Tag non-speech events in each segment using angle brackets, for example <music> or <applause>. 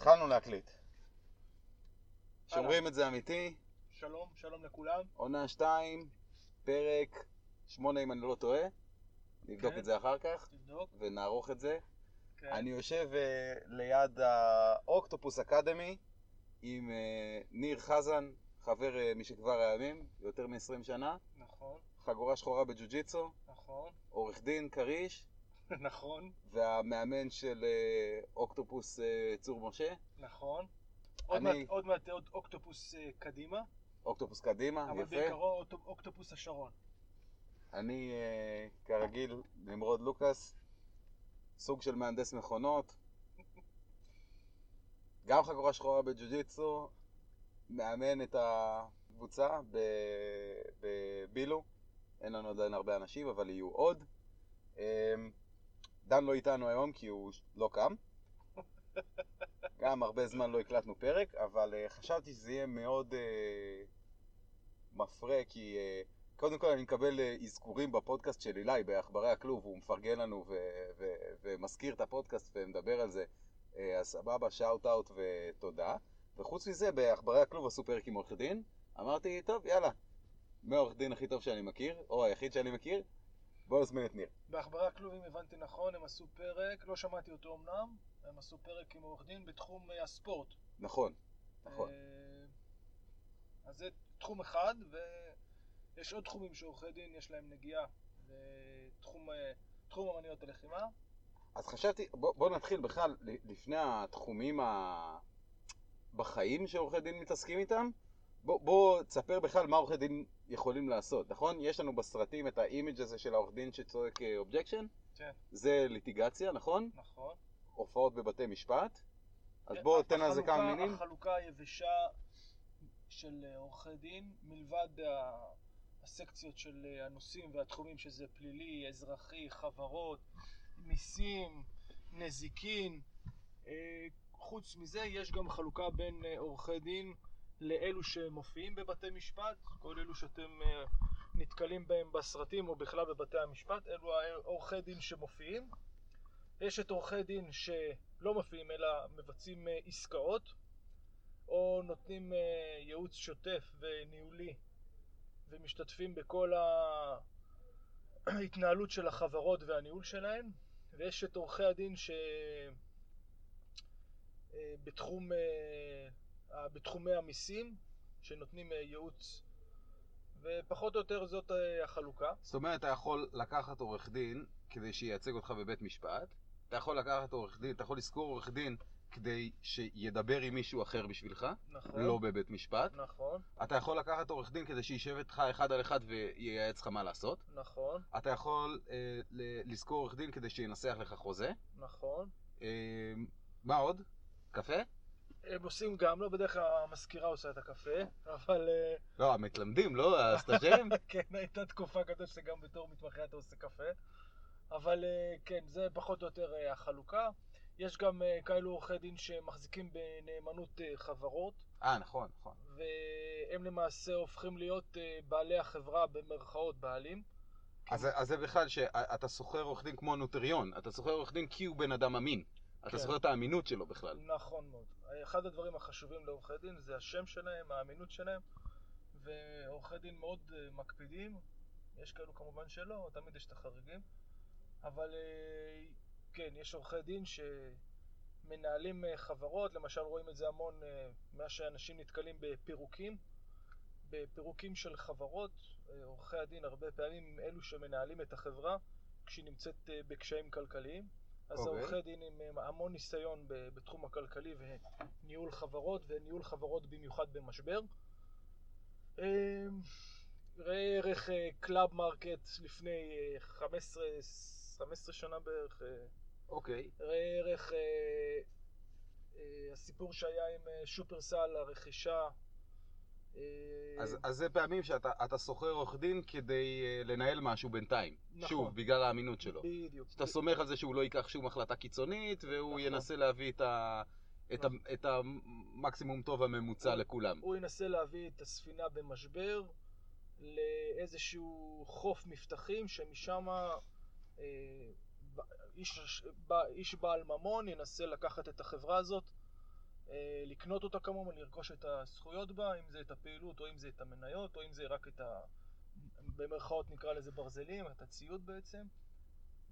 התחלנו להקליט. שומרים את זה אמיתי, שלום, שלום לכולם. עונה 2, פרק 8 אם אני לא טועה. נבדוק כן. את זה אחר כך תבדוק. ונערוך את זה. כן. אני יושב אה, ליד האוקטופוס אקדמי עם אה, ניר חזן, חבר אה, משכבר הימים, יותר מ-20 שנה, נכון, חגורה שחורה בג'ו-ג'יצו, נכון, עורך דין כריש, <laughs> נכון, והמאמן של אה, אוקטופוס אה, צור משה, נכון. עוד אני- מעט- עוד מעט עוד אוקטופוס אה, קדימה, אוקטופוס קדימה, אבל יפה. בעיקרו אוטו- אוקטופוס השרון. אני כרגיל נמרוד לוקאס, סוג של מהנדס מכונות, גם חגורה שחורה בג'ו-ג'יצו, מאמן את הקבוצה בבילו, אין לנו עדיין הרבה אנשים אבל יהיו עוד. דן לא איתנו היום כי הוא לא קם. גם הרבה זמן לא הקלטנו פרק, אבל אה, חשבתי שזה יהיה מאוד אה, מפרה, כי אה, קודם כל אני מקבל אה, אזכורים בפודקאסט של אילי בעכברי הכלוב, הוא מפרגן לנו ו- ו- ומזכיר את הפודקאסט ומדבר על זה, אה, אז סבבה, שאוט אאוט ותודה. וחוץ מזה, בעכברי הכלוב עשו פרק עם עורך דין, אמרתי, טוב, יאללה, מי העורך דין הכי טוב שאני מכיר, או היחיד שאני מכיר? בוא נזמין את ניר. בעכברי הכלוב, אם הבנתי נכון, הם עשו פרק, לא שמעתי אותו אמנם, הם עשו פרק עם עורך דין בתחום אה, הספורט. נכון, נכון. אה, אז זה תחום אחד, ויש עוד תחומים שעורכי דין יש להם נגיעה. ותחום אה, אמניות הלחימה. אז חשבתי, בוא, בוא נתחיל בכלל, לפני התחומים ה... בחיים שעורכי דין מתעסקים איתם, בוא, בוא תספר בכלל מה עורכי דין יכולים לעשות, נכון? יש לנו בסרטים את ה image הזה של העורך דין שצועק objection, כן, זה ליטיגציה, נכון? נכון. הופעות בבתי משפט. אז כן, בוא תן על זה כמה מילים. החלוקה היבשה של אה, עורכי דין, מלבד הסקציות של אה, הנושאים והתחומים שזה פלילי, אזרחי, חברות, מיסים, נזיקין. אה, חוץ מזה יש גם חלוקה בין אה, עורכי דין לאלו שמופיעים בבתי משפט, כל אלו שאתם אה, נתקלים בהם בסרטים או בכלל בבתי המשפט, אלו העורכי דין שמופיעים. יש את עורכי דין שלא מופיעים אלא מבצעים אה, עסקאות או נותנים אה, ייעוץ שוטף וניהולי ומשתתפים בכל ההתנהלות של החברות והניהול שלהן ויש את עורכי הדין שבתחום בתחומי המיסים שנותנים אה, ייעוץ ופחות או יותר זאת אה, החלוקה. זאת אומרת, אתה יכול לקחת עורך דין כדי שייצג אותך בבית משפט, אתה יכול לקחת עורך דין, אתה יכול לשכור עורך דין כדי שידבר עם מישהו אחר בשבילך, נכון. לא בבית משפט. נכון, אתה יכול לקחת עורך דין כדי שישב איתך אחד על אחד וייעץ לך מה לעשות. נכון, אתה יכול אה, ל- לשכור עורך דין כדי שינסח לך חוזה. נכון. אה, מה עוד? קפה? הם עושים גם, לא בדרך כלל המזכירה עושה את הקפה, אבל אה, לא, המתלמדים, לא? הסטאג'רים? <laughs> כן, הייתה תקופה כזאת שגם בתור מתמחה אתה עושה קפה. אבל אה, כן, זה פחות או יותר אה, החלוקה. יש גם כאלו עורכי דין שמחזיקים בנאמנות חברות, אה, נכון, נכון. והם למעשה הופכים להיות בעלי החברה במרכאות בעלים. אז, אז זה בכלל שאתה שוכר עורך דין כמו נוטריון, אתה שוכר עורך דין כי הוא בן אדם אמין. אתה כן. שוכר את האמינות שלו בכלל. נכון מאוד. אחד הדברים החשובים לעורכי דין זה השם שלהם, האמינות שלהם, ועורכי דין מאוד אה, מקפידים. יש כאלו כמובן שלא, תמיד יש את החריגים, אבל אה, כן, יש עורכי דין שמנהלים אה, חברות, למשל רואים את זה המון, מה שאנשים נתקלים בפירוקים, בפירוקים של חברות, עורכי הדין הרבה פעמים הם אלו שמנהלים את החברה כשהיא נמצאת בקשיים כלכליים. אז אוקיי. העורכי דין עם אה, המון ניסיון בתחום הכלכלי וניהול חברות, וניהול חברות במיוחד במשבר. אה, ראה ערך אה, קלאב מרקט לפני אה, 15, 15 שנה בערך. אה, אוקיי. ראה ערך אה, אה, הסיפור שהיה עם אה, שופרסל, הרכישה. אה, אז, אז זה פעמים שאתה אתה שוכר עורך דין כדי אה, לנהל משהו בינתיים. נכון. שוב, בגלל האמינות שלו. בדיוק. שאתה סומך על זה שהוא לא ייקח שום החלטה קיצונית, והוא נכון. ינסה להביא את, ה, את, ה, נכון. את המקסימום טוב הממוצע הוא- לכולם. הוא ינסה להביא את הספינה במשבר לאיזשהו חוף מבטחים שמשם אה, איש, איש בעל ממון ינסה לקחת את החברה הזאת לקנות אותה כמובן, לרכוש את הזכויות בה, אם זה את הפעילות, או אם זה את המניות, או אם זה רק את ה... במרכאות נקרא לזה ברזלים, את הציוד בעצם,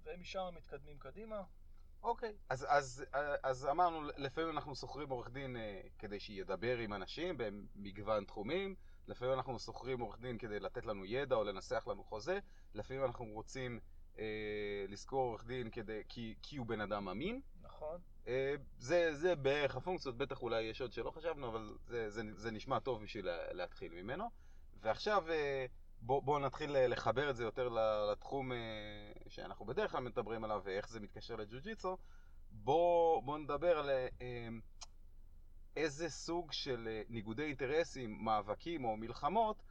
ומשם מתקדמים קדימה. אוקיי, אז, אז, אז אמרנו, לפעמים אנחנו שוכרים עורך דין אה, כדי שידבר עם אנשים במגוון תחומים, לפעמים אנחנו שוכרים עורך דין כדי לתת לנו ידע או לנסח לנו חוזה, לפעמים אנחנו רוצים אה, לשכור עורך דין כדי, כי, כי הוא בן אדם אמין. נכון. אה, זה, זה בערך הפונקציות, בטח אולי יש עוד שלא חשבנו, אבל זה, זה, זה נשמע טוב בשביל להתחיל ממנו. ועכשיו אה, בואו בוא נתחיל אה, לחבר את זה יותר לתחום שאנחנו בדרך כלל מדברים עליו ואיך זה מתקשר לג'ו-ג'יצו. בואו בוא נדבר על איזה סוג של ניגודי אינטרסים, מאבקים או מלחמות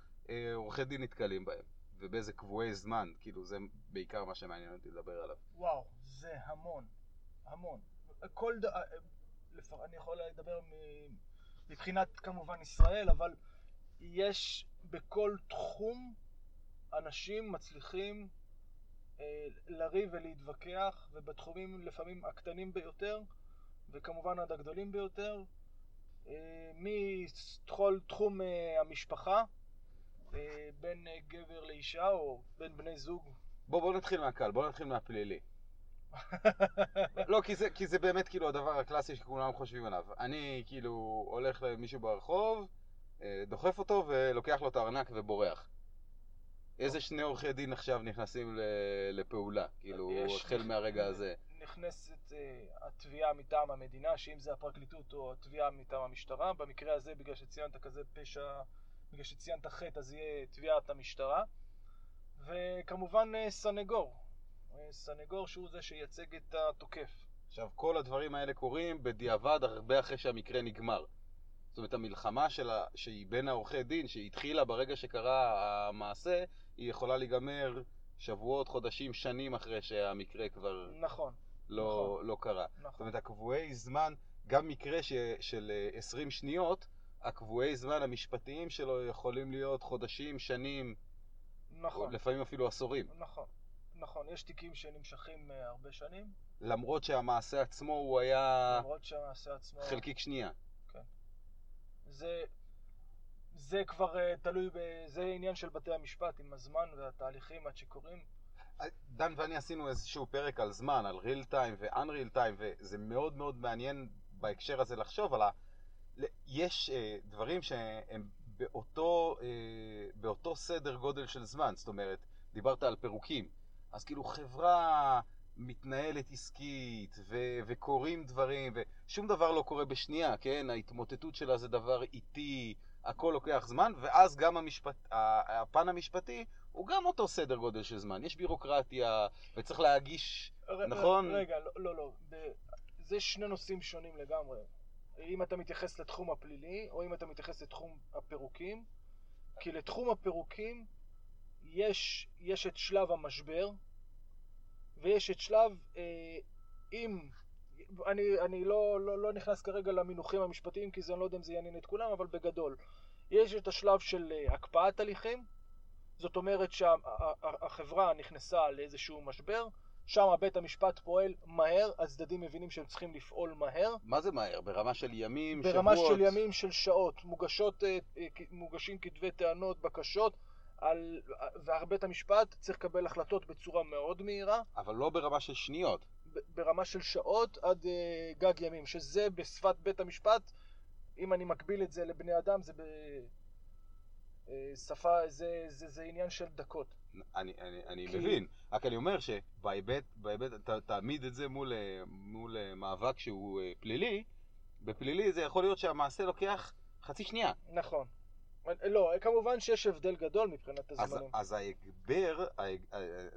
עורכי דין נתקלים בהם. ובאיזה קבועי זמן, כאילו זה בעיקר מה שמעניין אותי לדבר עליו. וואו, זה המון, המון. כל ד... אני יכול לדבר מבחינת כמובן ישראל, אבל יש בכל תחום אנשים מצליחים אה, לריב ולהתווכח, ובתחומים לפעמים הקטנים ביותר, וכמובן עד הגדולים ביותר, אה, מכל תחום אה, המשפחה, אה, בין אה, גבר לאישה או בין בני זוג. בוא, בוא נתחיל מהקל, בוא נתחיל מהפלילי. לא, כי זה, כי זה באמת כאילו הדבר הקלאסי שכולם חושבים עליו. אני כאילו הולך למישהו ברחוב, אה, דוחף אותו ולוקח לו את הארנק ובורח. איזה שני עורכי דין עכשיו נכנסים לפעולה, כאילו, החל מהרגע הזה? נכנסת uh, התביעה מטעם המדינה, שאם זה הפרקליטות או התביעה מטעם המשטרה, במקרה הזה, בגלל שציינת כזה פשע, בגלל שציינת חטא, אז יהיה תביעת המשטרה. וכמובן uh, סנגור, סנגור שהוא זה שייצג את התוקף. עכשיו, כל הדברים האלה קורים בדיעבד הרבה אחרי שהמקרה נגמר. זאת אומרת, המלחמה שלה, שהיא בין העורכי דין, שהתחילה ברגע שקרה המעשה, היא יכולה להיגמר שבועות, חודשים, שנים אחרי שהמקרה כבר נכון, לא, נכון, לא קרה. נכון. זאת אומרת, הקבועי זמן, גם מקרה ש, של 20 שניות, הקבועי זמן המשפטיים שלו יכולים להיות חודשים, שנים, נכון. לפעמים אפילו עשורים. נכון, נכון. יש תיקים שנמשכים אה, הרבה שנים. למרות שהמעשה עצמו הוא היה... למרות שהמעשה עצמו... חלקיק שנייה. כן. זה, זה כבר uh, תלוי, ב... זה עניין של בתי המשפט עם הזמן והתהליכים עד שקורים. דן ואני עשינו איזשהו פרק על זמן, על real time ו-unreal time, וזה מאוד מאוד מעניין בהקשר הזה לחשוב על ה... יש uh, דברים שהם באותו, uh, באותו סדר גודל של זמן, זאת אומרת, דיברת על פירוקים, אז כאילו חברה מתנהלת עסקית ו- וקורים דברים ושום דבר לא קורה בשנייה, כן? ההתמוטטות שלה זה דבר איטי, הכל לוקח זמן, ואז גם המשפט, הפן המשפטי הוא גם אותו סדר גודל של זמן. יש בירוקרטיה, וצריך להגיש, ר, נכון? רגע, לא, לא, לא. זה שני נושאים שונים לגמרי. אם אתה מתייחס לתחום הפלילי, או אם אתה מתייחס לתחום הפירוקים. כי לתחום הפירוקים יש, יש את שלב המשבר, ויש את שלב, אה, אם אני, אני לא, לא, לא נכנס כרגע למינוחים המשפטיים כי זה, אני לא יודע אם זה יעניין את כולם, אבל בגדול. יש את השלב של אה, הקפאת הליכים, זאת אומרת שהחברה נכנסה לאיזשהו משבר, שם בית המשפט פועל מהר, הצדדים מבינים שהם צריכים לפעול מהר. מה זה מהר? ברמה של ימים, ברמה שבועות? ברמה של ימים, של שעות. מוגשות, אה, מוגשים כתבי טענות, בקשות, על... ובית המשפט צריך לקבל החלטות בצורה מאוד מהירה. אבל לא ברמה של שניות. ברמה של שעות עד uh, גג ימים, שזה בשפת בית המשפט, אם אני מקביל את זה לבני אדם, זה בשפה, אה, זה, זה, זה עניין של דקות. אני, אני, אני כי... מבין, רק אני אומר שבהיבט, תעמיד את זה מול, אה, מול מאבק שהוא פלילי, בפלילי זה יכול להיות שהמעשה לוקח חצי שנייה. נכון. לא, כמובן שיש הבדל גדול מבחינת הזמנים. אז, אז ההגבר, ההג,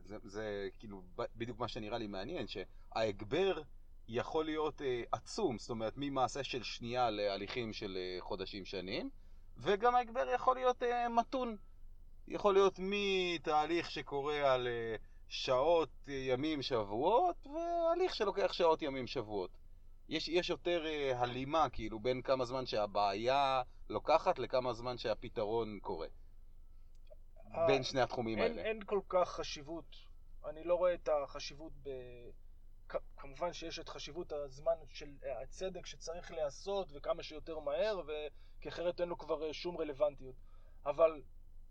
זה, זה כאילו בדיוק מה שנראה לי מעניין, שההגבר יכול להיות אה, עצום, זאת אומרת ממעשה של שנייה להליכים של אה, חודשים שנים, וגם ההגבר יכול להיות אה, מתון. יכול להיות מתהליך שקורה על אה, שעות, אה, ימים, שבועות, והליך שלוקח שעות, ימים, שבועות. יש, יש יותר uh, הלימה, כאילו, בין כמה זמן שהבעיה לוקחת לכמה זמן שהפתרון קורה. אה, בין שני התחומים אין, האלה. אין כל כך חשיבות. אני לא רואה את החשיבות ב... כמובן שיש את חשיבות הזמן של הצדק שצריך להיעשות וכמה שיותר מהר, כי אחרת אין לו כבר שום רלוונטיות. אבל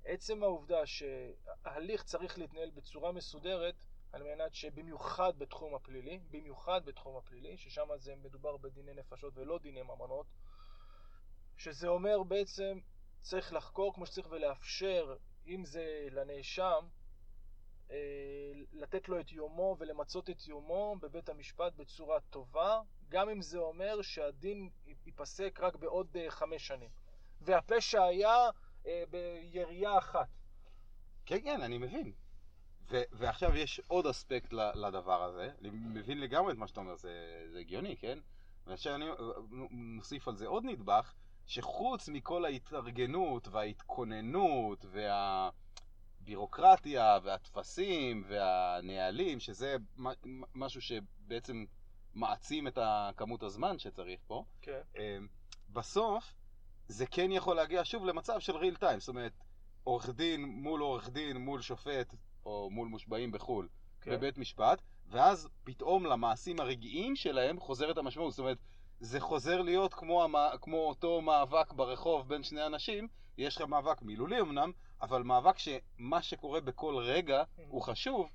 עצם העובדה שההליך צריך להתנהל בצורה מסודרת, על מנת שבמיוחד בתחום הפלילי, במיוחד בתחום הפלילי, ששם זה מדובר בדיני נפשות ולא דיני ממונות, שזה אומר בעצם צריך לחקור כמו שצריך ולאפשר, אם זה לנאשם, אה, לתת לו את יומו ולמצות את יומו בבית המשפט בצורה טובה, גם אם זה אומר שהדין ייפסק רק בעוד אה, חמש שנים. והפשע היה אה, בירייה אחת. כן, כן, אני מבין. ו- ועכשיו יש עוד אספקט לדבר הזה, אני מבין לגמרי את מה שאתה אומר, זה, זה הגיוני, כן? ועכשיו אני נוסיף על זה עוד נדבך, שחוץ מכל ההתארגנות וההתכוננות והבירוקרטיה והטפסים והנהלים, שזה משהו שבעצם מעצים את כמות הזמן שצריך פה, כן. אמ, בסוף זה כן יכול להגיע שוב למצב של real time, זאת אומרת, עורך דין מול עורך דין מול שופט או מול מושבעים בחו"ל כן. בבית משפט, ואז פתאום למעשים הרגעיים שלהם חוזרת המשמעות. זאת אומרת, זה חוזר להיות כמו, המ... כמו אותו מאבק ברחוב בין שני אנשים, יש לך מאבק מילולי אמנם, אבל מאבק שמה שקורה בכל רגע mm. הוא חשוב,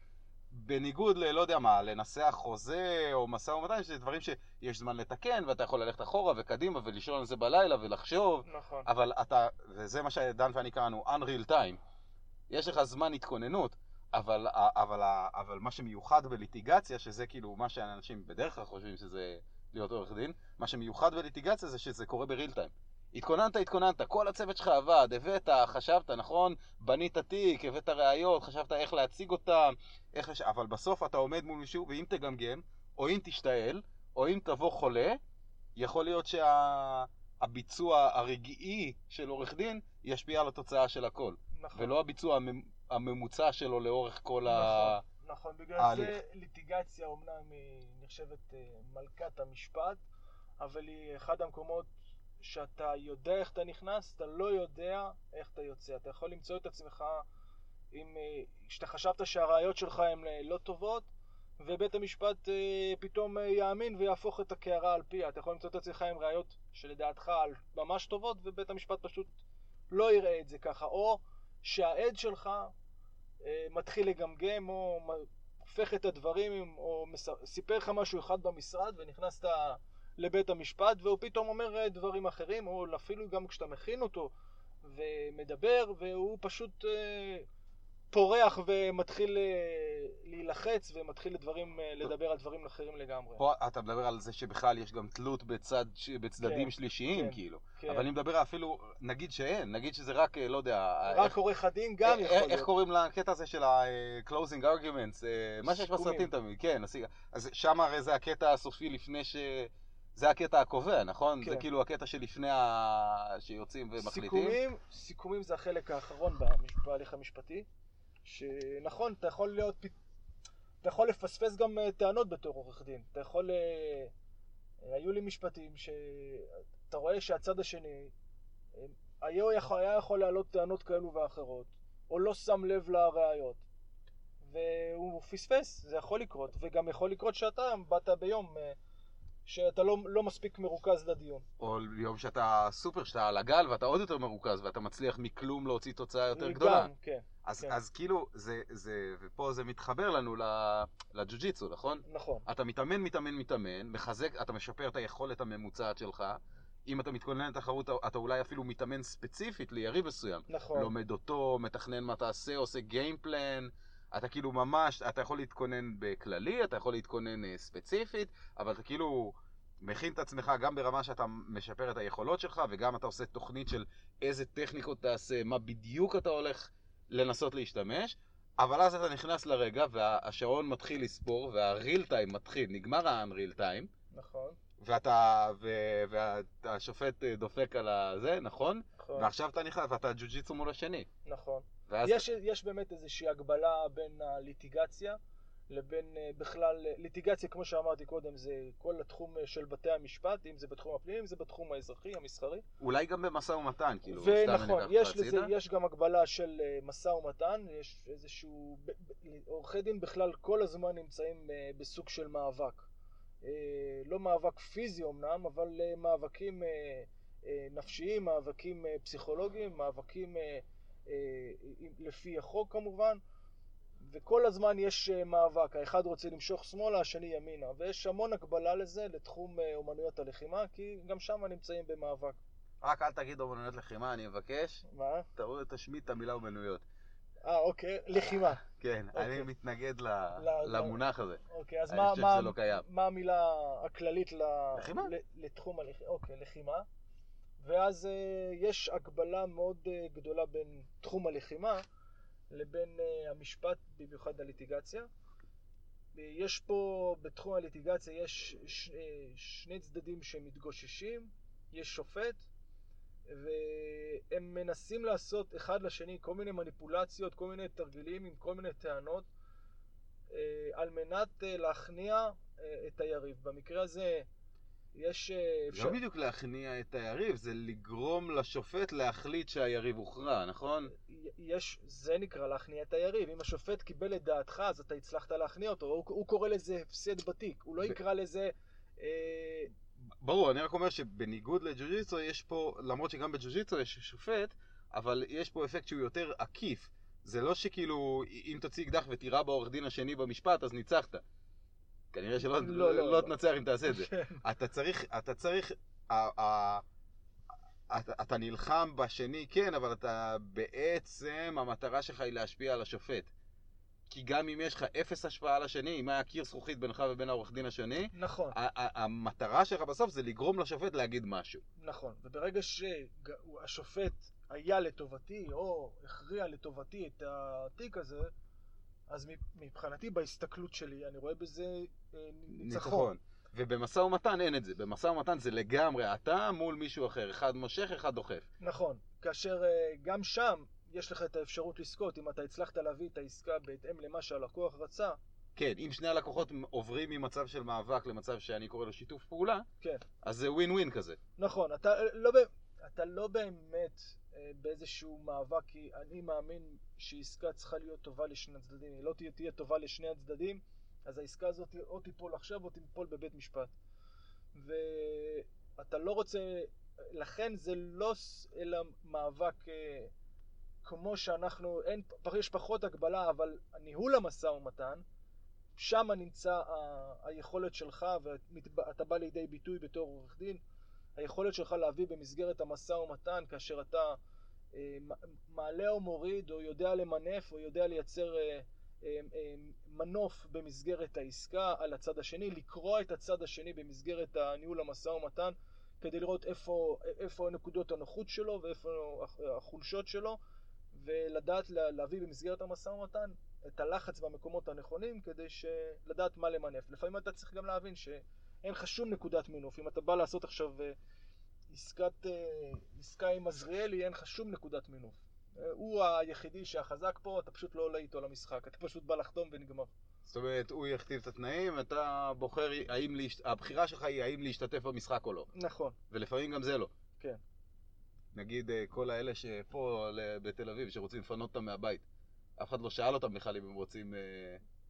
בניגוד ל... לא יודע מה, לנסח חוזה או משא ומתן, שזה דברים שיש זמן לתקן, ואתה יכול ללכת אחורה וקדימה ולישון על זה בלילה ולחשוב. נכון. אבל אתה, וזה מה שדן ואני קראנו, unreal time. יש לך זמן התכוננות, אבל, אבל, אבל מה שמיוחד בליטיגציה, שזה כאילו מה שאנשים בדרך כלל חושבים שזה להיות עורך דין, מה שמיוחד בליטיגציה זה שזה קורה בריל טיים. התכוננת, התכוננת, כל הצוות שלך עבד, הבאת, חשבת, נכון? בנית תיק, הבאת ראיות, חשבת איך להציג אותם, איך לש... אבל בסוף אתה עומד מול מישהו, ואם תגמגם, או אם תשתעל, או אם תבוא חולה, יכול להיות שהביצוע שה... הרגעי של עורך דין ישפיע על התוצאה של הכל. נכון. ולא הביצוע הממוצע שלו לאורך כל נכון, ה... נכון, בגלל ההליך. זה ליטיגציה אומנם היא נחשבת אה, מלכת המשפט, אבל היא אחד המקומות שאתה יודע איך אתה נכנס, אתה לא יודע איך אתה יוצא. אתה יכול למצוא את עצמך אם אה, שאתה חשבת שהראיות שלך הן אה, לא טובות, ובית המשפט פתאום יאמין ויהפוך את הקערה על פיה. אתה יכול למצוא את עצמך עם ראיות שלדעתך ממש טובות, ובית המשפט פשוט לא יראה את זה ככה. או שהעד שלך אה, מתחיל לגמגם או הופך את הדברים או סיפר לך משהו אחד במשרד ונכנסת לבית המשפט והוא פתאום אומר אה, דברים אחרים או אפילו גם כשאתה מכין אותו ומדבר והוא פשוט אה, פורח ומתחיל אה, להילחץ ומתחיל לדברים, אה, לדבר על דברים אחרים לגמרי. פה אתה מדבר על זה שבכלל יש גם תלות בצד, בצדדים כן, שלישיים, כן, כאילו. כן. אבל אני מדבר אפילו, נגיד שאין, נגיד שזה רק, לא יודע... רק עורך הדין גם יכול להיות. איך קוראים לקטע הזה של ה-closing arguments? מה שיש בסרטים תמיד, כן. אז שם הרי זה הקטע הסופי לפני ש... זה הקטע הקובע, נכון? כן. זה כאילו הקטע שלפני ה... שיוצאים ומחליטים. סיכומים, סיכומים זה החלק האחרון בהליך המשפטי. שנכון, אתה יכול להיות, אתה יכול לפספס גם אה, טענות בתור עורך דין. אתה יכול, אה, היו לי משפטים שאתה רואה שהצד השני אה, היה יכול, היה יכול להעלות טענות כאלו ואחרות, או לא שם לב לראיות, והוא פספס, זה יכול לקרות, וגם יכול לקרות שאתה באת ביום שאתה לא, לא מספיק מרוכז לדיון. או יום שאתה סופר, שאתה על הגל ואתה עוד יותר מרוכז ואתה מצליח מכלום להוציא תוצאה יותר גדולה. גם, כן. אז, כן. אז כאילו, זה, זה, ופה זה מתחבר לנו לג'ו-ג'יצו, נכון? נכון. אתה מתאמן, מתאמן, מתאמן, מחזק, אתה משפר את היכולת הממוצעת שלך. אם אתה מתכונן לתחרות, אתה אולי אפילו מתאמן ספציפית ליריב מסוים. נכון. לומד אותו, מתכנן מה תעשה, עושה גיימפלן. אתה כאילו ממש, אתה יכול להתכונן בכללי, אתה יכול להתכונן uh, ספציפית, אבל אתה כאילו מכין את עצמך גם ברמה שאתה משפר את היכולות שלך, וגם אתה עושה תוכנית של איזה טכניקות תעשה, מה בדיוק אתה הולך לנסות להשתמש, אבל אז אתה נכנס לרגע והשעון מתחיל לספור והריל טיים מתחיל, נגמר האנריל טיים. נכון. ואתה, ו, והשופט דופק על הזה, נכון? נכון. ועכשיו אתה נכנס, ואתה ג'ו-ג'יצו מול השני. נכון. ואז... יש, יש באמת איזושהי הגבלה בין הליטיגציה לבין אה, בכלל, אה, ליטיגציה, כמו שאמרתי קודם, זה כל התחום אה, של בתי המשפט, אם זה בתחום הפלילי, אם זה בתחום האזרחי, המסחרי. אולי גם במשא ומתן, כאילו, ונכון, יש לזה, יש גם הגבלה של משא ומתן, יש איזשהו, עורכי דין בכלל כל הזמן נמצאים בסוג של מאבק. לא מאבק פיזי אמנם, אבל מאבקים נפשיים, מאבקים פסיכולוגיים, מאבקים לפי החוק כמובן. וכל הזמן יש אה, מאבק, האחד רוצה למשוך שמאלה, השני ימינה, ויש המון הגבלה לזה לתחום אה, אומנויות הלחימה, כי גם שם נמצאים במאבק. רק אל תגיד אומנויות לחימה, אני מבקש. מה? תראו, תשמיט את המילה אומנויות. אה, אוקיי, לחימה. כן, אוקיי. אני מתנגד ל- ל- למונח הזה. אוקיי, אז מה, מה, לא. מה המילה הכללית. ל- לתחום הלחימה? אוקיי, לחימה. ואז אה, יש הגבלה מאוד אה, גדולה בין תחום הלחימה לבין אה, המשפט, במיוחד הליטיגציה. יש פה, בתחום הליטיגציה יש ש, שני צדדים שמתגוששים, יש שופט, והם מנסים לעשות אחד לשני כל מיני מניפולציות, כל מיני תרגילים עם כל מיני טענות, אה, על מנת אה, להכניע אה, את היריב. במקרה הזה יש... אה, זה לא בדיוק להכניע את היריב, זה לגרום לשופט להחליט שהיריב הוכרע, נכון? יש, זה נקרא להכניע את היריב. אם השופט קיבל את דעתך, אז אתה הצלחת להכניע אותו. הוא, הוא קורא לזה הפסד בתיק, הוא לא ו- יקרא לזה... אה, ברור, אני רק אומר שבניגוד לג'ו-ג'יצו יש פה, למרות שגם בג'ו-ג'יצו יש שופט, אבל יש פה אפקט שהוא יותר עקיף. זה לא שכאילו, אם תוציא אקדח ותירה בעורך דין השני במשפט, אז ניצחת. כנראה שלא לא, לא, לא, לא. תנצח אם תעשה את זה. כן, אתה צריך, אתה צריך, אתה, אתה נלחם בשני, כן, אבל אתה בעצם, המטרה שלך היא להשפיע על השופט. כי גם אם יש לך אפס השפעה על השני, אם היה קיר זכוכית בינך ובין העורך דין השני, נכון, המטרה שלך בסוף זה לגרום לשופט להגיד משהו. נכון. וברגע שהשופט היה לטובתי, או הכריע לטובתי את התיק הזה, אז מבחינתי, בהסתכלות שלי, אני רואה בזה אה, ניצחון. ובמשא ומתן אין את זה. במשא ומתן זה לגמרי אתה מול מישהו אחר. אחד מושך, אחד דוחף. נכון, כאשר אה, גם שם יש לך את האפשרות לזכות, אם אתה הצלחת להביא את העסקה בהתאם למה שהלקוח רצה, כן, אם שני הלקוחות עוברים ממצב של מאבק למצב שאני קורא לו שיתוף פעולה, כן. אז זה ווין ווין כזה. נכון, אתה לא, ב- אתה לא באמת אה, באיזשהו מאבק, כי אני מאמין שעסקה צריכה להיות טובה לשני הצדדים. היא לא תהיה, תהיה טובה לשני הצדדים, אז העסקה הזאת או תיפול עכשיו או תיפול בבית משפט. ואתה לא רוצה, לכן זה לא אלא מאבק אה, כמו שאנחנו, אין, יש פחות הגבלה, אבל ניהול המשא ומתן, שם נמצא ה- היכולת שלך, ואתה בא לידי ביטוי בתור עורך דין, היכולת שלך להביא במסגרת המשא ומתן, כאשר אתה אה, מעלה או מוריד, או יודע למנף, או יודע לייצר אה, אה, מנוף במסגרת העסקה על הצד השני, לקרוע את הצד השני במסגרת הניהול המשא ומתן, כדי לראות איפה, איפה נקודות הנוחות שלו ואיפה החולשות שלו, ולדעת לה- להביא במסגרת המשא ומתן את הלחץ במקומות הנכונים, כדי לדעת מה למנף. לפעמים אתה צריך גם להבין שאין לך שום נקודת מינוף. אם אתה בא לעשות עכשיו אה, עסקת, אה, עסקה עם עזריאלי, אין לך שום נקודת מינוף. אה, הוא היחידי שהחזק פה, אתה פשוט לא עולה איתו למשחק, אתה פשוט בא לחתום ונגמר. זאת אומרת, הוא יכתיב את התנאים, אתה בוחר האם, להשת... הבחירה שלך היא האם להשתתף במשחק או לא. נכון, ולפעמים גם זה לא. כן. נגיד כל האלה שפה בתל אביב, שרוצים לפנות אותם מהבית. אף אחד לא שאל אותם בכלל אם הם רוצים...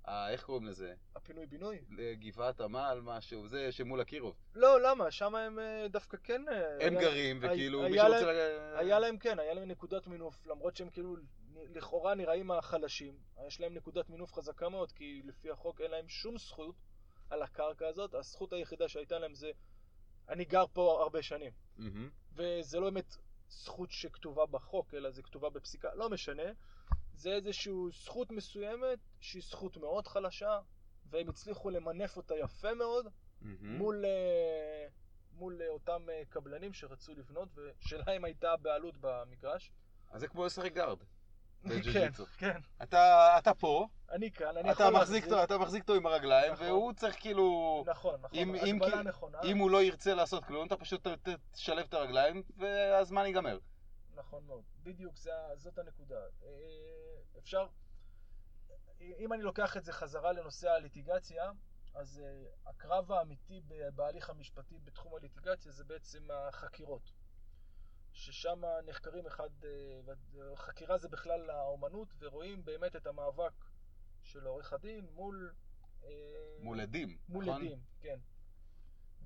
אה, אה, איך קוראים לזה? הפינוי-בינוי? גבעת עמל, משהו, זה שמול אקירוב. לא, למה? שם הם אה, דווקא כן... אה, הם היה- גרים, וכאילו היה מי שרוצה... להם- היה להם כן, היה להם נקודת מינוף, למרות שהם כאילו לכאורה נראים החלשים. יש להם נקודת מינוף חזקה מאוד, כי לפי החוק אין להם שום זכות על הקרקע הזאת. הזכות היחידה שהייתה להם זה, אני גר פה הרבה שנים. מהמם. וזה לא באמת זכות שכתובה בחוק, אלא זה כתובה בפסיקה, לא משנה. זה איזושהי זכות מסוימת, שהיא זכות מאוד חלשה, והם הצליחו למנף אותה יפה מאוד, מהמם. מול, אה, מול אה, אותם אה, קבלנים שרצו לבנות, ושלהם הייתה הבעלות במגרש. אז זה כמו לשחק גארד. <laughs> כן. כן. אתה, אתה פה, אני כאן, אני אתה יכול מחזיק, אותו, אתה מחזיק אותו עם הרגליים, נכון. והוא צריך כאילו... נכון, נכון, אם- נכונה. אם הוא לא ירצה לעשות כלום, אתה פשוט תשלב את הרגליים, והזמן ייגמר. נכון מאוד, בדיוק, זה, זאת הנקודה. אה, אפשר, אם אני לוקח את זה חזרה לנושא הליטיגציה, אז uh, הקרב האמיתי בהליך המשפטי בתחום הליטיגציה זה בעצם החקירות. ששם נחקרים אחד, חקירה זה בכלל האומנות, ורואים באמת את המאבק של עורך הדין מול... מול עדים, מול נכון? עדים, כן.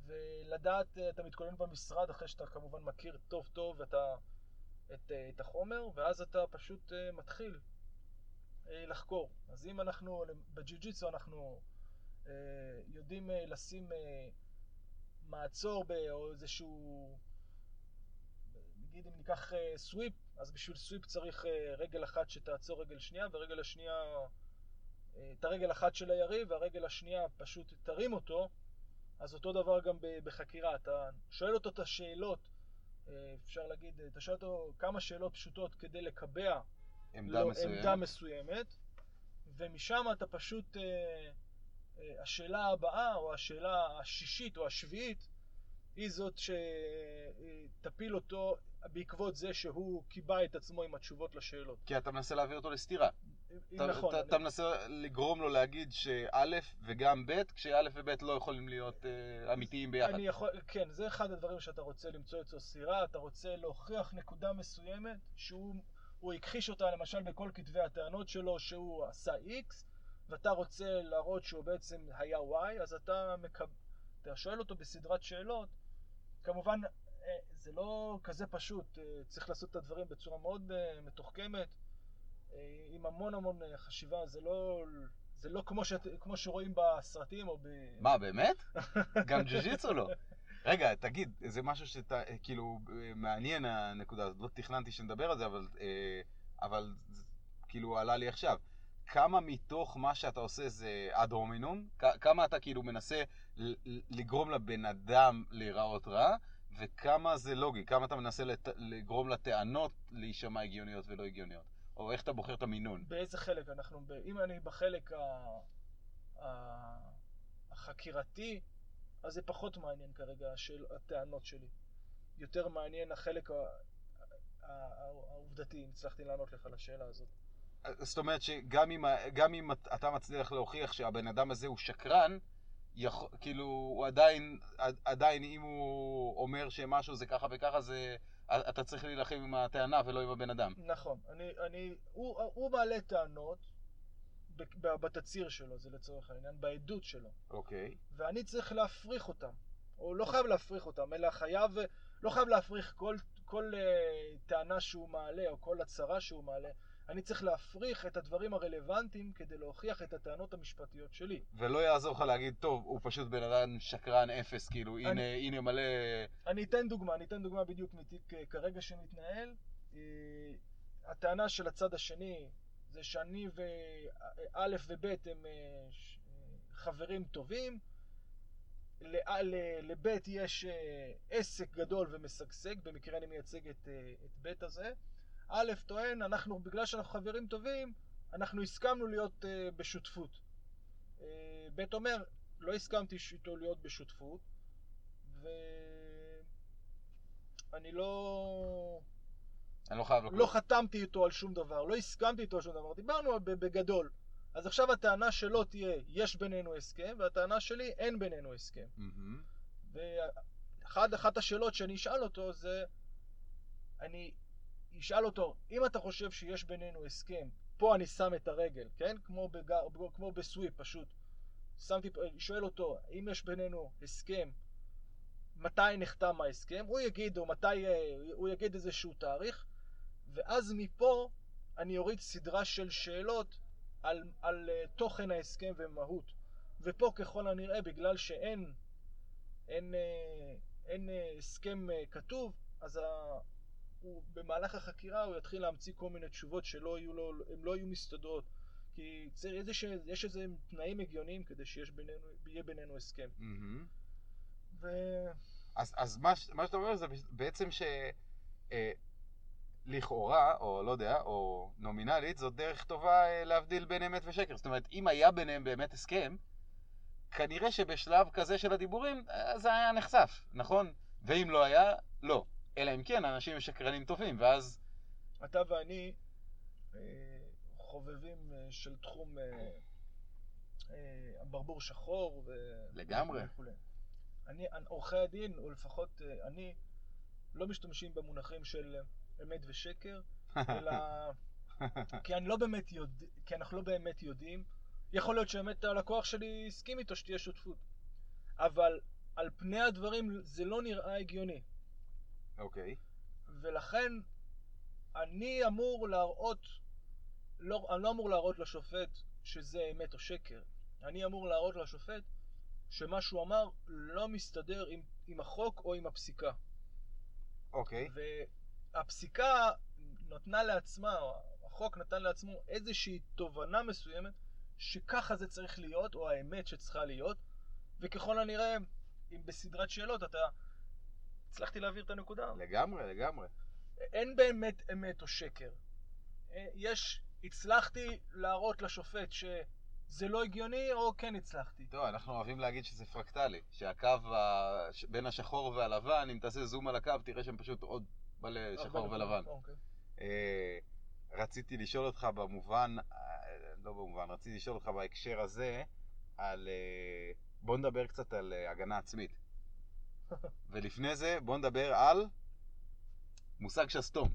ולדעת, אתה מתכונן במשרד אחרי שאתה כמובן מכיר טוב טוב את, ה, את, את החומר, ואז אתה פשוט מתחיל לחקור. אז אם אנחנו, בג'יu-ג'יצו אנחנו אה, יודעים אה, לשים אה, מעצור או איזשהו, נגיד אם ניקח סוויפ, אז בשביל סוויפ צריך רגל אחת שתעצור רגל שנייה, ורגל השנייה, את הרגל אחת של היריב, והרגל השנייה פשוט תרים אותו, אז אותו דבר גם בחקירה. אתה שואל אותו את השאלות, אפשר להגיד, אתה שואל אותו כמה שאלות פשוטות כדי לקבע עמדה, לא, מסוימת. עמדה מסוימת, ומשם אתה פשוט... אה, השאלה הבאה, או השאלה השישית או השביעית, היא זאת שתפיל אותו בעקבות זה שהוא קיבע את עצמו עם התשובות לשאלות. כי אתה מנסה להביא אותו לסתירה. נכון. אתה, אני... מנסה לגרום לו להגיד שא' וגם ב', כשא' וב' לא יכולים להיות uh, אמיתיים ביחד. אני יכול, כן, זה אחד הדברים שאתה רוצה למצוא אצלו סתירה, אתה רוצה להוכיח נקודה מסוימת שהוא הכחיש אותה למשל בכל כתבי הטענות שלו שהוא עשה X, ואתה רוצה להראות שהוא בעצם היה Y, אז אתה, מקב... אתה שואל אותו בסדרת שאלות. כמובן, אה, זה לא כזה פשוט, אה, צריך לעשות את הדברים בצורה מאוד מתוחכמת, עם המון המון חשיבה, זה לא... זה לא כמו, שאת, כמו שרואים בסרטים או ב... מה, באמת? גם ג'ו-ג'יצו לא. רגע, תגיד, זה משהו שאתה, כאילו, מעניין הנקודה הזאת, לא תכננתי שנדבר על זה, אבל, אבל כאילו עלה לי עכשיו. כמה מתוך מה שאתה עושה זה אד הומינום, כמה אתה כאילו מנסה לגרום לבן אדם להיראות רע, וכמה זה לוגי, כמה אתה מנסה. לגרום לטענות להישמע הגיוניות ולא הגיוניות, או איך אתה בוחר את המינון. באיזה חלק אנחנו, אם אני בחלק ה... ה... החקירתי, אז זה פחות מעניין כרגע של הטענות שלי. יותר מעניין החלק העובדתי, אם הצלחתי לענות לך לשאלה הזאת. זאת אומרת שגם אם, אם אתה מצליח להוכיח שהבן אדם הזה הוא שקרן, יכול, כאילו, הוא עדיין, עדיין אם הוא אומר שמשהו זה ככה וככה, זה, אתה צריך להילחם עם הטענה ולא עם הבן אדם. נכון. אני, אני, הוא, הוא מעלה טענות בתצהיר שלו, זה לצורך העניין, בעדות שלו. אוקיי. ואני צריך להפריך אותם. או לא חייב להפריך אותם, אלא חייב, לא חייב להפריך כל, כל uh, טענה שהוא מעלה, או כל הצהרה שהוא מעלה. אני צריך להפריך את הדברים הרלוונטיים כדי להוכיח את הטענות המשפטיות שלי. ולא יעזור לך להגיד, טוב, הוא פשוט בן אדם שקרן אפס, כאילו, אני, הנה, הנה מלא... אני אתן דוגמה, אני אתן דוגמה בדיוק מתיק אה, כרגע שמתנהל. אה, הטענה של הצד השני זה שאני וא' וב' הם אה, חברים טובים. לב' יש עסק גדול ומשגשג, במקרה אני מייצג את, את ב' הזה. א' טוען, אנחנו, בגלל שאנחנו חברים טובים, אנחנו הסכמנו להיות uh, בשותפות. Uh, ב' אומר, לא הסכמתי איתו להיות בשותפות, ואני לא... אני לא חייב לא חתמתי איתו על שום דבר, לא הסכמתי איתו על שום דבר, דיברנו בגדול. אז עכשיו הטענה שלו תהיה, יש בינינו הסכם, והטענה שלי, אין בינינו הסכם. Mm-hmm. ואחת השאלות שאני אשאל אותו זה, אני ישאל אותו, אם אתה חושב שיש בינינו הסכם, פה אני שם את הרגל, כן? כמו, בגר, כמו בסוויפ פשוט. שמתי, שואל אותו, אם יש בינינו הסכם, מתי נחתם ההסכם? הוא יגיד, או מתי, אה, הוא יגיד איזשהו תאריך, ואז מפה אני אוריד סדרה של שאלות על, על uh, תוכן ההסכם ומהות. ופה ככל הנראה, בגלל שאין אין, אה, אין, אין הסכם כתוב, אז. הוא במהלך החקירה הוא יתחיל להמציא כל מיני תשובות שלא יהיו לו, הם לא יהיו מסתדרות. כי צריך, איזה ש... יש איזה תנאים הגיוניים כדי שיהיה בינינו, בינינו הסכם. Mm-hmm. ו... אז, אז מה, מה שאתה אומר זה בעצם ש... אה, לכאורה, או לא יודע, או נומינלית, זאת דרך טובה אה, להבדיל בין אמת ושקר. זאת אומרת, אם היה ביניהם באמת הסכם, כנראה שבשלב כזה של הדיבורים אה, זה היה נחשף, נכון? ואם לא היה, לא. אלא אם כן, אנשים הם שקרנים טובים, ואז... אתה ואני אה, חובבים אה, של תחום אה, הברבור שחור ו... לגמרי. וכולי. אני, עורכי הדין, או לפחות אני, לא משתמשים במונחים של אמת ושקר, אלא... <laughs> כי אני לא באמת יודע, כי אנחנו לא באמת יודעים. יכול להיות שבאמת הלקוח שלי הסכים איתו שתהיה שותפות. אבל על פני הדברים זה לא נראה הגיוני. אוקיי. ולכן אני אמור להראות, לא, אני לא אמור להראות לשופט שזה אמת או שקר. אני אמור להראות לשופט שמה שהוא אמר לא מסתדר עם, עם החוק או עם הפסיקה. אוקיי. והפסיקה נתנה לעצמה, החוק נתן לעצמו איזושהי תובנה מסוימת שככה זה צריך להיות, או האמת שצריכה להיות, וככל הנראה, אם בסדרת שאלות אתה... הצלחתי להעביר את הנקודה? לגמרי, לגמרי. אין באמת אמת או שקר. אה, יש, הצלחתי להראות לשופט שזה לא הגיוני, או כן הצלחתי. טוב, אנחנו אוהבים להגיד שזה פרקטלי, שהקו ה... בין השחור והלבן, אם תעשה זום על הקו, תראה שם פשוט עוד מלא שחור ולבן. אוקיי. אה, רציתי לשאול אותך במובן, אה, לא במובן, רציתי לשאול אותך בהקשר הזה, על... אה, בוא נדבר קצת על הגנה עצמית. ולפני זה, בוא נדבר על מושג שסתום.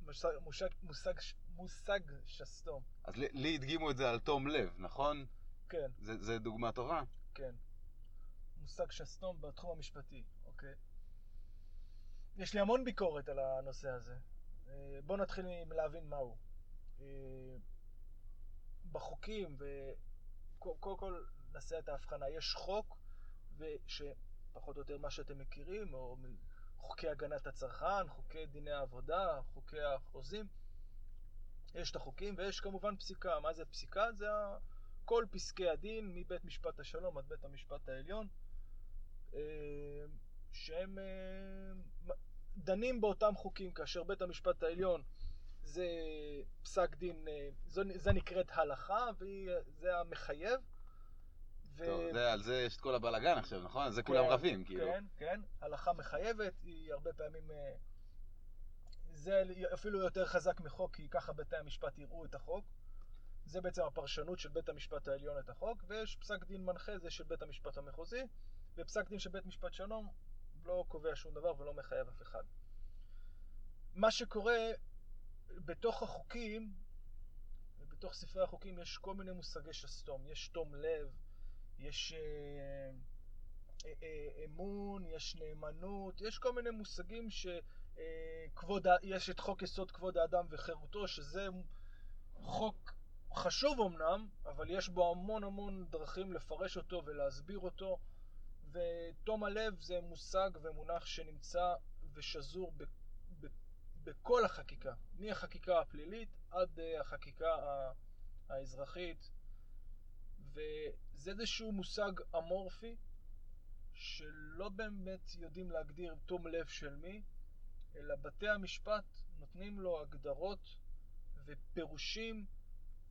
מושג, מושג, מושג, מושג שסתום. אז לי, לי הדגימו את זה על תום לב, נכון? כן, זה, זה דוגמה טובה? כן. מושג שסתום בתחום המשפטי, אוקיי. יש לי המון ביקורת על הנושא הזה. אה, בואו נתחיל מלהבין מהו. אה, בחוקים, וקודם כל נעשה את ההבחנה, יש חוק, שפחות או יותר מה שאתם מכירים, או חוקי הגנת הצרכן, חוקי דיני העבודה, חוקי החוזים. יש את החוקים, ויש כמובן פסיקה. מה זה פסיקה? זה כל פסקי הדין מבית משפט השלום עד בית המשפט העליון, אה, שהם דנים באותם חוקים, כאשר בית המשפט העליון זה פסק דין, אה, זה נקראת הלכה, וזה המחייב. טוב, זה, על זה יש את כל הבלאגן עכשיו, נכון? על זה כן, כולם רבים, כאילו. כן, כן. הלכה מחייבת, היא הרבה פעמים... אה, זה אפילו יותר חזק מחוק, כי ככה בתי המשפט יראו את החוק. זה בעצם הפרשנות של בית המשפט העליון את החוק, ויש פסק דין מנחה, זה של בית המשפט המחוזי, ופסק דין של בית משפט שלום לא קובע שום דבר ולא מחייב אף אחד. מה שקורה בתוך החוקים, בתוך ספרי החוקים יש כל מיני מושגי שסתום. יש תום לב, יש אה, אה, אה, אמון, יש נאמנות, יש כל מיני מושגים שכבוד, אה, יש את חוק יסוד כבוד האדם וחירותו, שזה חוק חשוב אמנם, אבל יש בו המון המון דרכים לפרש אותו ולהסביר אותו. ותום הלב זה מושג ומונח שנמצא ושזור ב, ב, בכל החקיקה, מהחקיקה הפלילית עד החקיקה האזרחית, וזה איזשהו מושג אמורפי שלא באמת יודעים להגדיר תום לב של מי, אלא בתי המשפט נותנים לו הגדרות ופירושים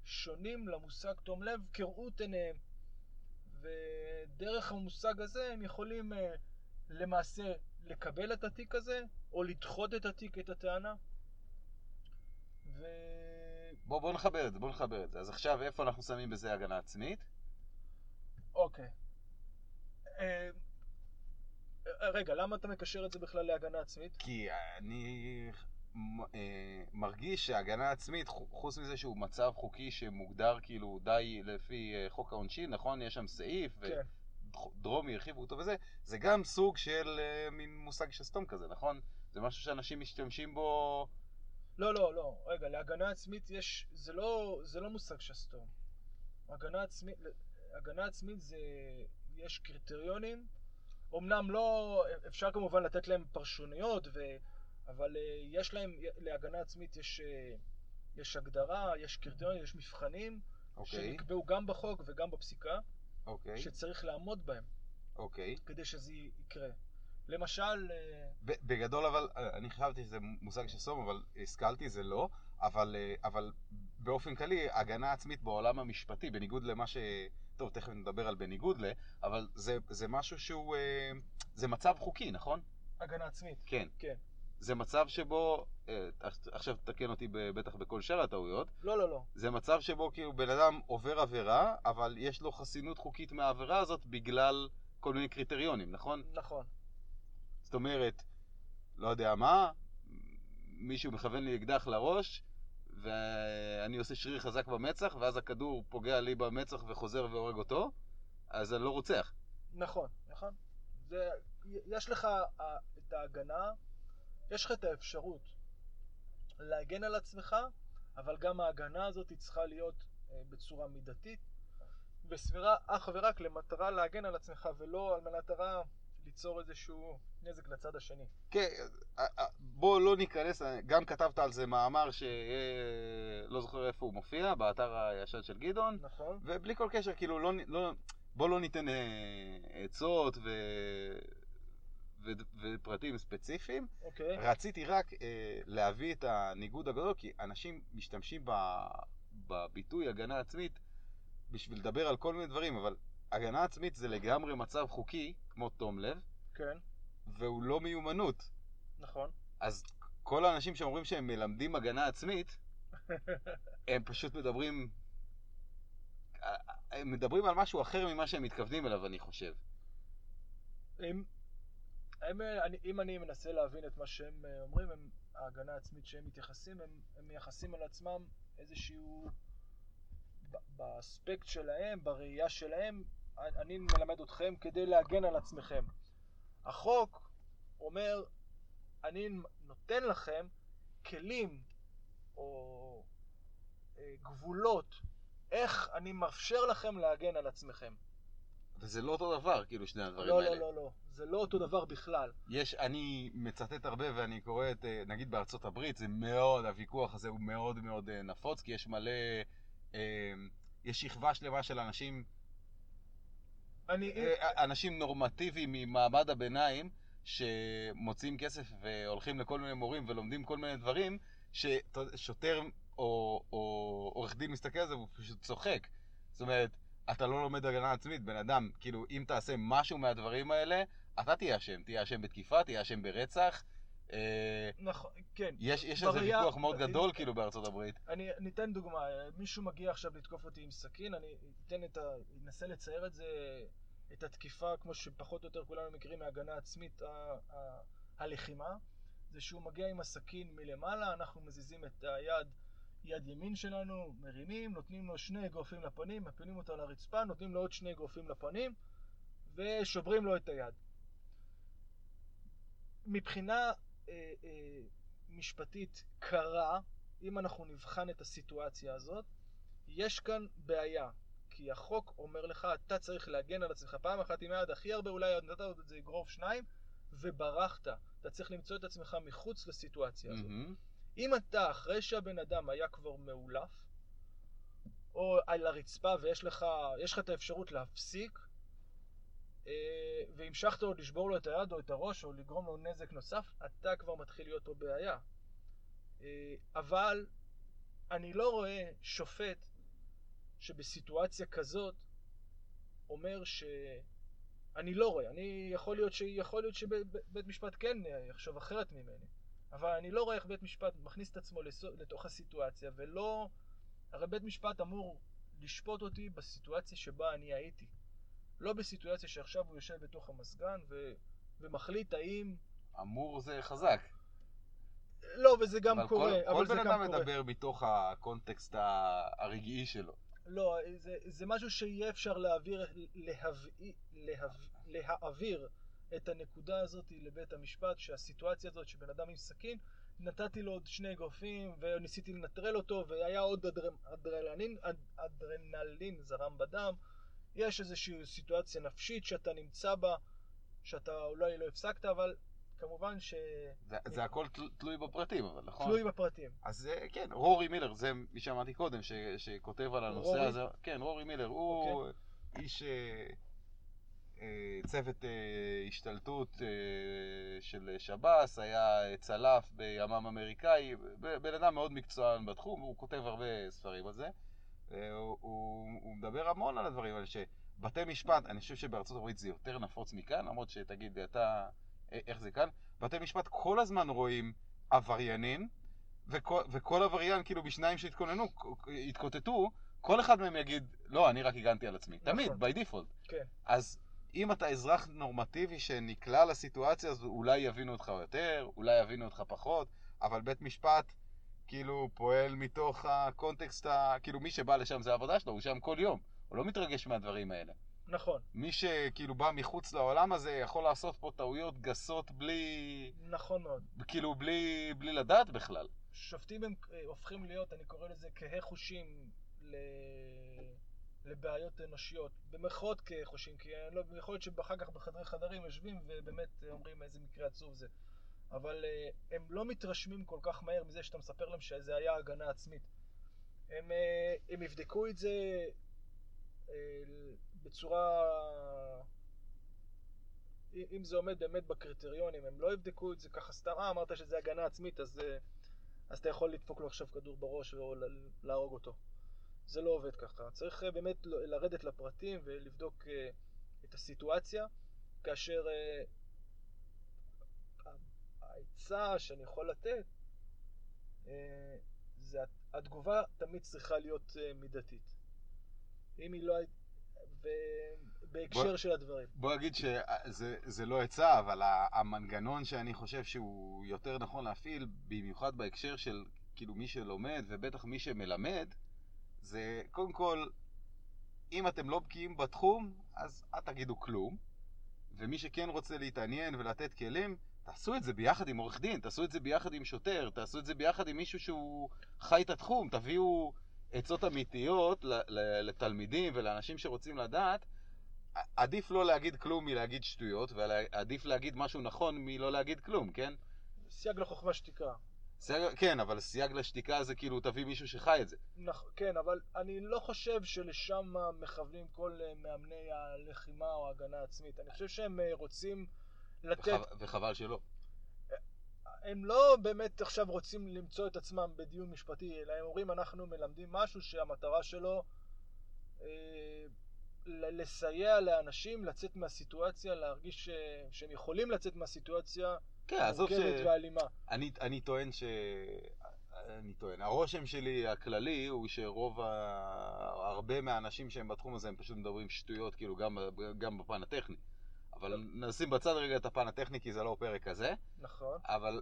שונים למושג תום לב כראות עיניהם. ודרך המושג הזה הם יכולים uh, למעשה לקבל את התיק הזה, או לדחות את התיק, את הטענה. ו... בוא, בוא נחבר את זה, בוא נחבר את זה. אז עכשיו, איפה אנחנו שמים בזה הגנה עצמית? Uh, רגע, למה אתה מקשר את זה בכלל להגנה עצמית? כי אני אה, מרגיש שהגנה עצמית, חוץ מזה שהוא מצב חוקי שמוגדר כאילו די לפי אה, חוק העונשין, נכון? יש שם סעיף, כן. ודרומי הרחיבו אותו וזה, זה גם סוג של אה, מין מושג שסתום כזה, נכון? זה משהו שאנשים משתמשים בו... לא, לא, לא. רגע, להגנה עצמית יש... זה לא, זה לא מושג שסתום. הגנה עצמית, הגנה עצמית זה... יש קריטריונים. אמנם לא... אפשר כמובן לתת להם פרשוניות ו... אבל uh, יש להם, להגנה עצמית יש, uh, יש הגדרה, יש קריטריונים, יש מבחנים, okay. אוקיי. שנקבעו גם בחוק וגם בפסיקה, okay. אוקיי. שצריך לעמוד בהם, okay. אוקיי. כדי שזה יקרה. למשל... אה, בגדול אבל, אני חשבתי שזה מושג של סום, אבל השכלתי, זה לא, אבל, אבל באופן כללי, הגנה עצמית בעולם המשפטי, בניגוד למה ש... טוב, תכף נדבר על בניגוד ל... אבל זה, זה משהו שהוא... זה מצב חוקי, נכון? הגנה עצמית. כן. כן. זה מצב שבו, אה, עכשיו תקן אותי בטח בכל שאר הטעויות, לא, לא, לא. זה מצב שבו כאילו בן אדם עובר עבירה, אבל יש לו חסינות חוקית מהעבירה הזאת בגלל כל מיני קריטריונים, נכון? נכון. זאת אומרת, לא יודע מה, מישהו מכוון לי אקדח לראש, ואני עושה שריר חזק במצח, ואז הכדור פוגע לי במצח וחוזר והורג אותו, אז אני לא רוצח. נכון, נכון. זה, יש לך אה, את ההגנה, יש לך את האפשרות להגן על עצמך, אבל גם ההגנה הזאת צריכה להיות אה, בצורה מידתית וסבירה אך ורק למטרה להגן על עצמך ולא על מטרה ליצור איזשהו נזק לצד השני. כן, אה, אה, בוא לא ניכנס, גם כתבת על זה מאמר שלא זוכר איפה הוא מופיע, באתר הישן של גדעון, נכון. ובלי כל קשר, כאילו, לא, לא, בוא לא ניתן אה, עצות ו... ו... ופרטים ספציפיים. אוקיי. רציתי רק אה, להביא את הניגוד הגדול, כי אנשים משתמשים ב... בביטוי הגנה עצמית בשביל לדבר על כל מיני דברים, אבל הגנה עצמית זה לגמרי מצב חוקי, כמו תום לב, כן, והוא לא מיומנות. נכון. אז כל האנשים שאומרים שהם מלמדים הגנה עצמית, <laughs> הם פשוט מדברים... הם מדברים על משהו אחר ממה שהם מתכוונים אליו, אני חושב. אם, הם, אני, אם אני מנסה להבין את מה שהם אומרים, הם, ההגנה העצמית שהם מתייחסים, הם, הם מייחסים על עצמם איזשהו, באספקט שלהם, בראייה שלהם, אני מלמד אתכם כדי להגן על עצמכם. החוק אומר, אני נותן לכם כלים או אה, גבולות, איך אני מאפשר לכם להגן על עצמכם. וזה לא אותו דבר, כאילו, שני הדברים לא, האלה. לא, לא, לא. זה לא אותו דבר בכלל. יש, אני מצטט הרבה ואני קורא את, אה, נגיד בארצות הברית, זה מאוד, הוויכוח הזה הוא מאוד מאוד אה, נפוץ, כי יש מלא, אה, יש שכבה שלמה של אנשים, אני... אה, אנשים נורמטיביים ממעמד הביניים, שמוצאים כסף והולכים לכל מיני מורים ולומדים כל מיני דברים, ששוטר או, או עורך דין מסתכל על זה והוא פשוט צוחק. זאת אומרת, אתה לא לומד הגנה עצמית, בן אדם, כאילו, אם תעשה משהו מהדברים האלה, אתה תהיה אשם. תהיה אשם בתקיפה, תהיה אשם ברצח. אה, נכון, כן. יש, יש איזה ויכוח מאוד גדול, כאילו, בארצות הברית. אני ניתן דוגמה, מישהו מגיע עכשיו לתקוף אותי עם סכין, אני אתן את ה... אנסה לצייר את זה, את התקיפה, כמו שפחות או יותר כולנו מכירים מהגנה עצמית, ה... ה... הלחימה. זה שהוא מגיע עם הסכין מלמעלה, אנחנו מזיזים את היד, יד ימין שלנו, מרימים, נותנים לו שני אגרופים לפנים, מפילים אותו על הרצפה, נותנים לו עוד שני אגרופים לפנים, ושוברים לו את היד. מבחינה אה, אה, משפטית קרה, אם אנחנו נבחן את הסיטואציה הזאת, יש כאן בעיה. כי החוק אומר לך, אתה צריך להגן על עצמך פעם אחת עם היד הכי הרבה, אולי נתת עוד את זה אגרוף שניים, וברחת. אתה צריך למצוא את עצמך מחוץ לסיטואציה הזאת. מהמם. אם אתה, אחרי שהבן אדם היה כבר מאולף, או על הרצפה ויש לך, יש לך את האפשרות להפסיק, והמשכת עוד לשבור לו את היד או את הראש או לגרום לו נזק נוסף, אתה כבר מתחיל להיות פה בעיה. אה, אבל אני לא רואה שופט שבסיטואציה כזאת אומר ש... אני לא רואה, אני יכול להיות, ש... יכול להיות שבית משפט כן יחשוב אחרת ממני. אבל אני לא רואה איך בית משפט מכניס את עצמו לתוך הסיטואציה, ולא... הרי בית משפט אמור לשפוט אותי בסיטואציה שבה אני הייתי. לא בסיטואציה שעכשיו הוא יושב בתוך המזגן ו... ומחליט האם... אמור זה חזק. לא, וזה גם אבל קורה, כל, אבל כל בן אדם קורה. מדבר מתוך הקונטקסט הרגעי שלו. לא, זה, זה משהו שיהיה אפשר להעביר, להביא, להב, להעביר את הנקודה הזאת לבית המשפט, שהסיטואציה הזאת שבן אדם עם סכין, נתתי לו עוד שני אגרופים וניסיתי לנטרל אותו והיה עוד אדר, אדרנלין, אד, אדרנלין זרם בדם. יש איזושהי סיטואציה נפשית שאתה נמצא בה, שאתה אולי לא הפסקת, אבל כמובן זה, זה הכל תל, תלוי בפרטים, אבל נכון? שתלוי בפרטים. אז כן, רורי מילר, זה מי שאמרתי קודם, ש, שכותב על הנושא רורי? הזה. כן, רורי מילר, הוא איש אה, אה, צוות אה, השתלטות אה, של שב"ס, היה אה, צלף בימ"מ אמריקאי, בן אדם מאוד מקצוען בתחום, הוא כותב הרבה ספרים על זה. אה, הוא, הוא, הוא מדבר המון על הדברים האלה, שבתי משפט, אני חושב שבארצות הברית זה יותר נפוץ מכאן, למרות שתגיד, אתה, אה, איך זה כאן? בתי משפט כל הזמן רואים עבריינים, וכל, וכל עבריין, כאילו, בשניים שהתכוננו, התקוטטו, כל אחד מהם יגיד, לא, אני רק הגנתי על עצמי. נכון. תמיד, by default. כן. אז אם אתה אזרח נורמטיבי שנקלע לסיטואציה הזו, אולי יבינו אותך יותר, אולי יבינו אותך פחות, אבל בית משפט כאילו פועל מתוך הקונטקסט, ה... כאילו מי שבא לשם זה העבודה שלו, הוא שם כל יום, הוא לא מתרגש מהדברים האלה. נכון, מי שכאילו בא מחוץ לעולם הזה יכול לעשות פה טעויות גסות בלי, נכון מאוד. כאילו בלי, בלי לדעת בכלל. שופטים הם אה, הופכים להיות, אני קורא לזה כהי חושים ל... לבעיות אנושיות. במרכאות כהי חושים, כי לא, יכול להיות שאחר כך בחדרי חדרים יושבים ובאמת אומרים איזה מקרה עצוב זה. אבל אה, הם לא מתרשמים כל כך מהר מזה שאתה מספר להם שזה היה הגנה עצמית. הם, אה, הם יבדקו את זה אה, בצורה... אם זה עומד באמת בקריטריונים, הם לא יבדקו את זה ככה סתם, אה, אמרת שזה הגנה עצמית, אז, אה, אז אתה יכול לדפוק לו עכשיו כדור בראש או להרוג אותו. זה לא עובד ככה. צריך אה, באמת לרדת לפרטים ולבדוק אה, את הסיטואציה, כאשר העצה שאני יכול לתת, אה, זה הת- התגובה תמיד צריכה להיות אה, מידתית. אם היא לא. ובהקשר בוא- של הדברים. בוא נגיד שזה זה לא עצה, אבל המנגנון שאני חושב שהוא יותר נכון להפעיל, במיוחד בהקשר של כאילו מי שלומד, ובטח מי שמלמד, זה קודם כל, אם אתם לא בקיאים בתחום, אז אל תגידו כלום, ומי שכן רוצה להתעניין ולתת כלים, תעשו את זה ביחד עם עורך דין, תעשו את זה ביחד עם שוטר, תעשו את זה ביחד עם מישהו שהוא חי את התחום, תביאו עצות אמיתיות לתלמידים ולאנשים שרוצים לדעת. עדיף לא להגיד כלום מלהגיד שטויות, ועדיף להגיד משהו נכון מלא להגיד כלום, כן? סייג לחוכמה שתיקה. סייג, כן, אבל סייג לשתיקה זה כאילו תביא מישהו שחי את זה. נכ... כן, אבל אני לא חושב שלשם מכוונים כל אה, מאמני הלחימה או ההגנה העצמית. אני חושב שהם אה, רוצים לתת... וחב, וחבל שלא. הם לא באמת עכשיו רוצים למצוא את עצמם בדיון משפטי, אלא הם אומרים אנחנו מלמדים משהו שהמטרה שלו אה, לסייע לאנשים לצאת מהסיטואציה, להרגיש ש... שהם יכולים לצאת מהסיטואציה כן, עזוב ש... מורכבת ואלימה. אני, אני טוען ש... אני טוען, הרושם שלי הכללי הוא שרוב ה... הרבה מהאנשים שהם בתחום הזה הם פשוט מדברים שטויות, כאילו גם, גם בפן הטכני. אבל נשים בצד רגע את הפן הטכני כי זה לא פרק כזה, נכון. אבל,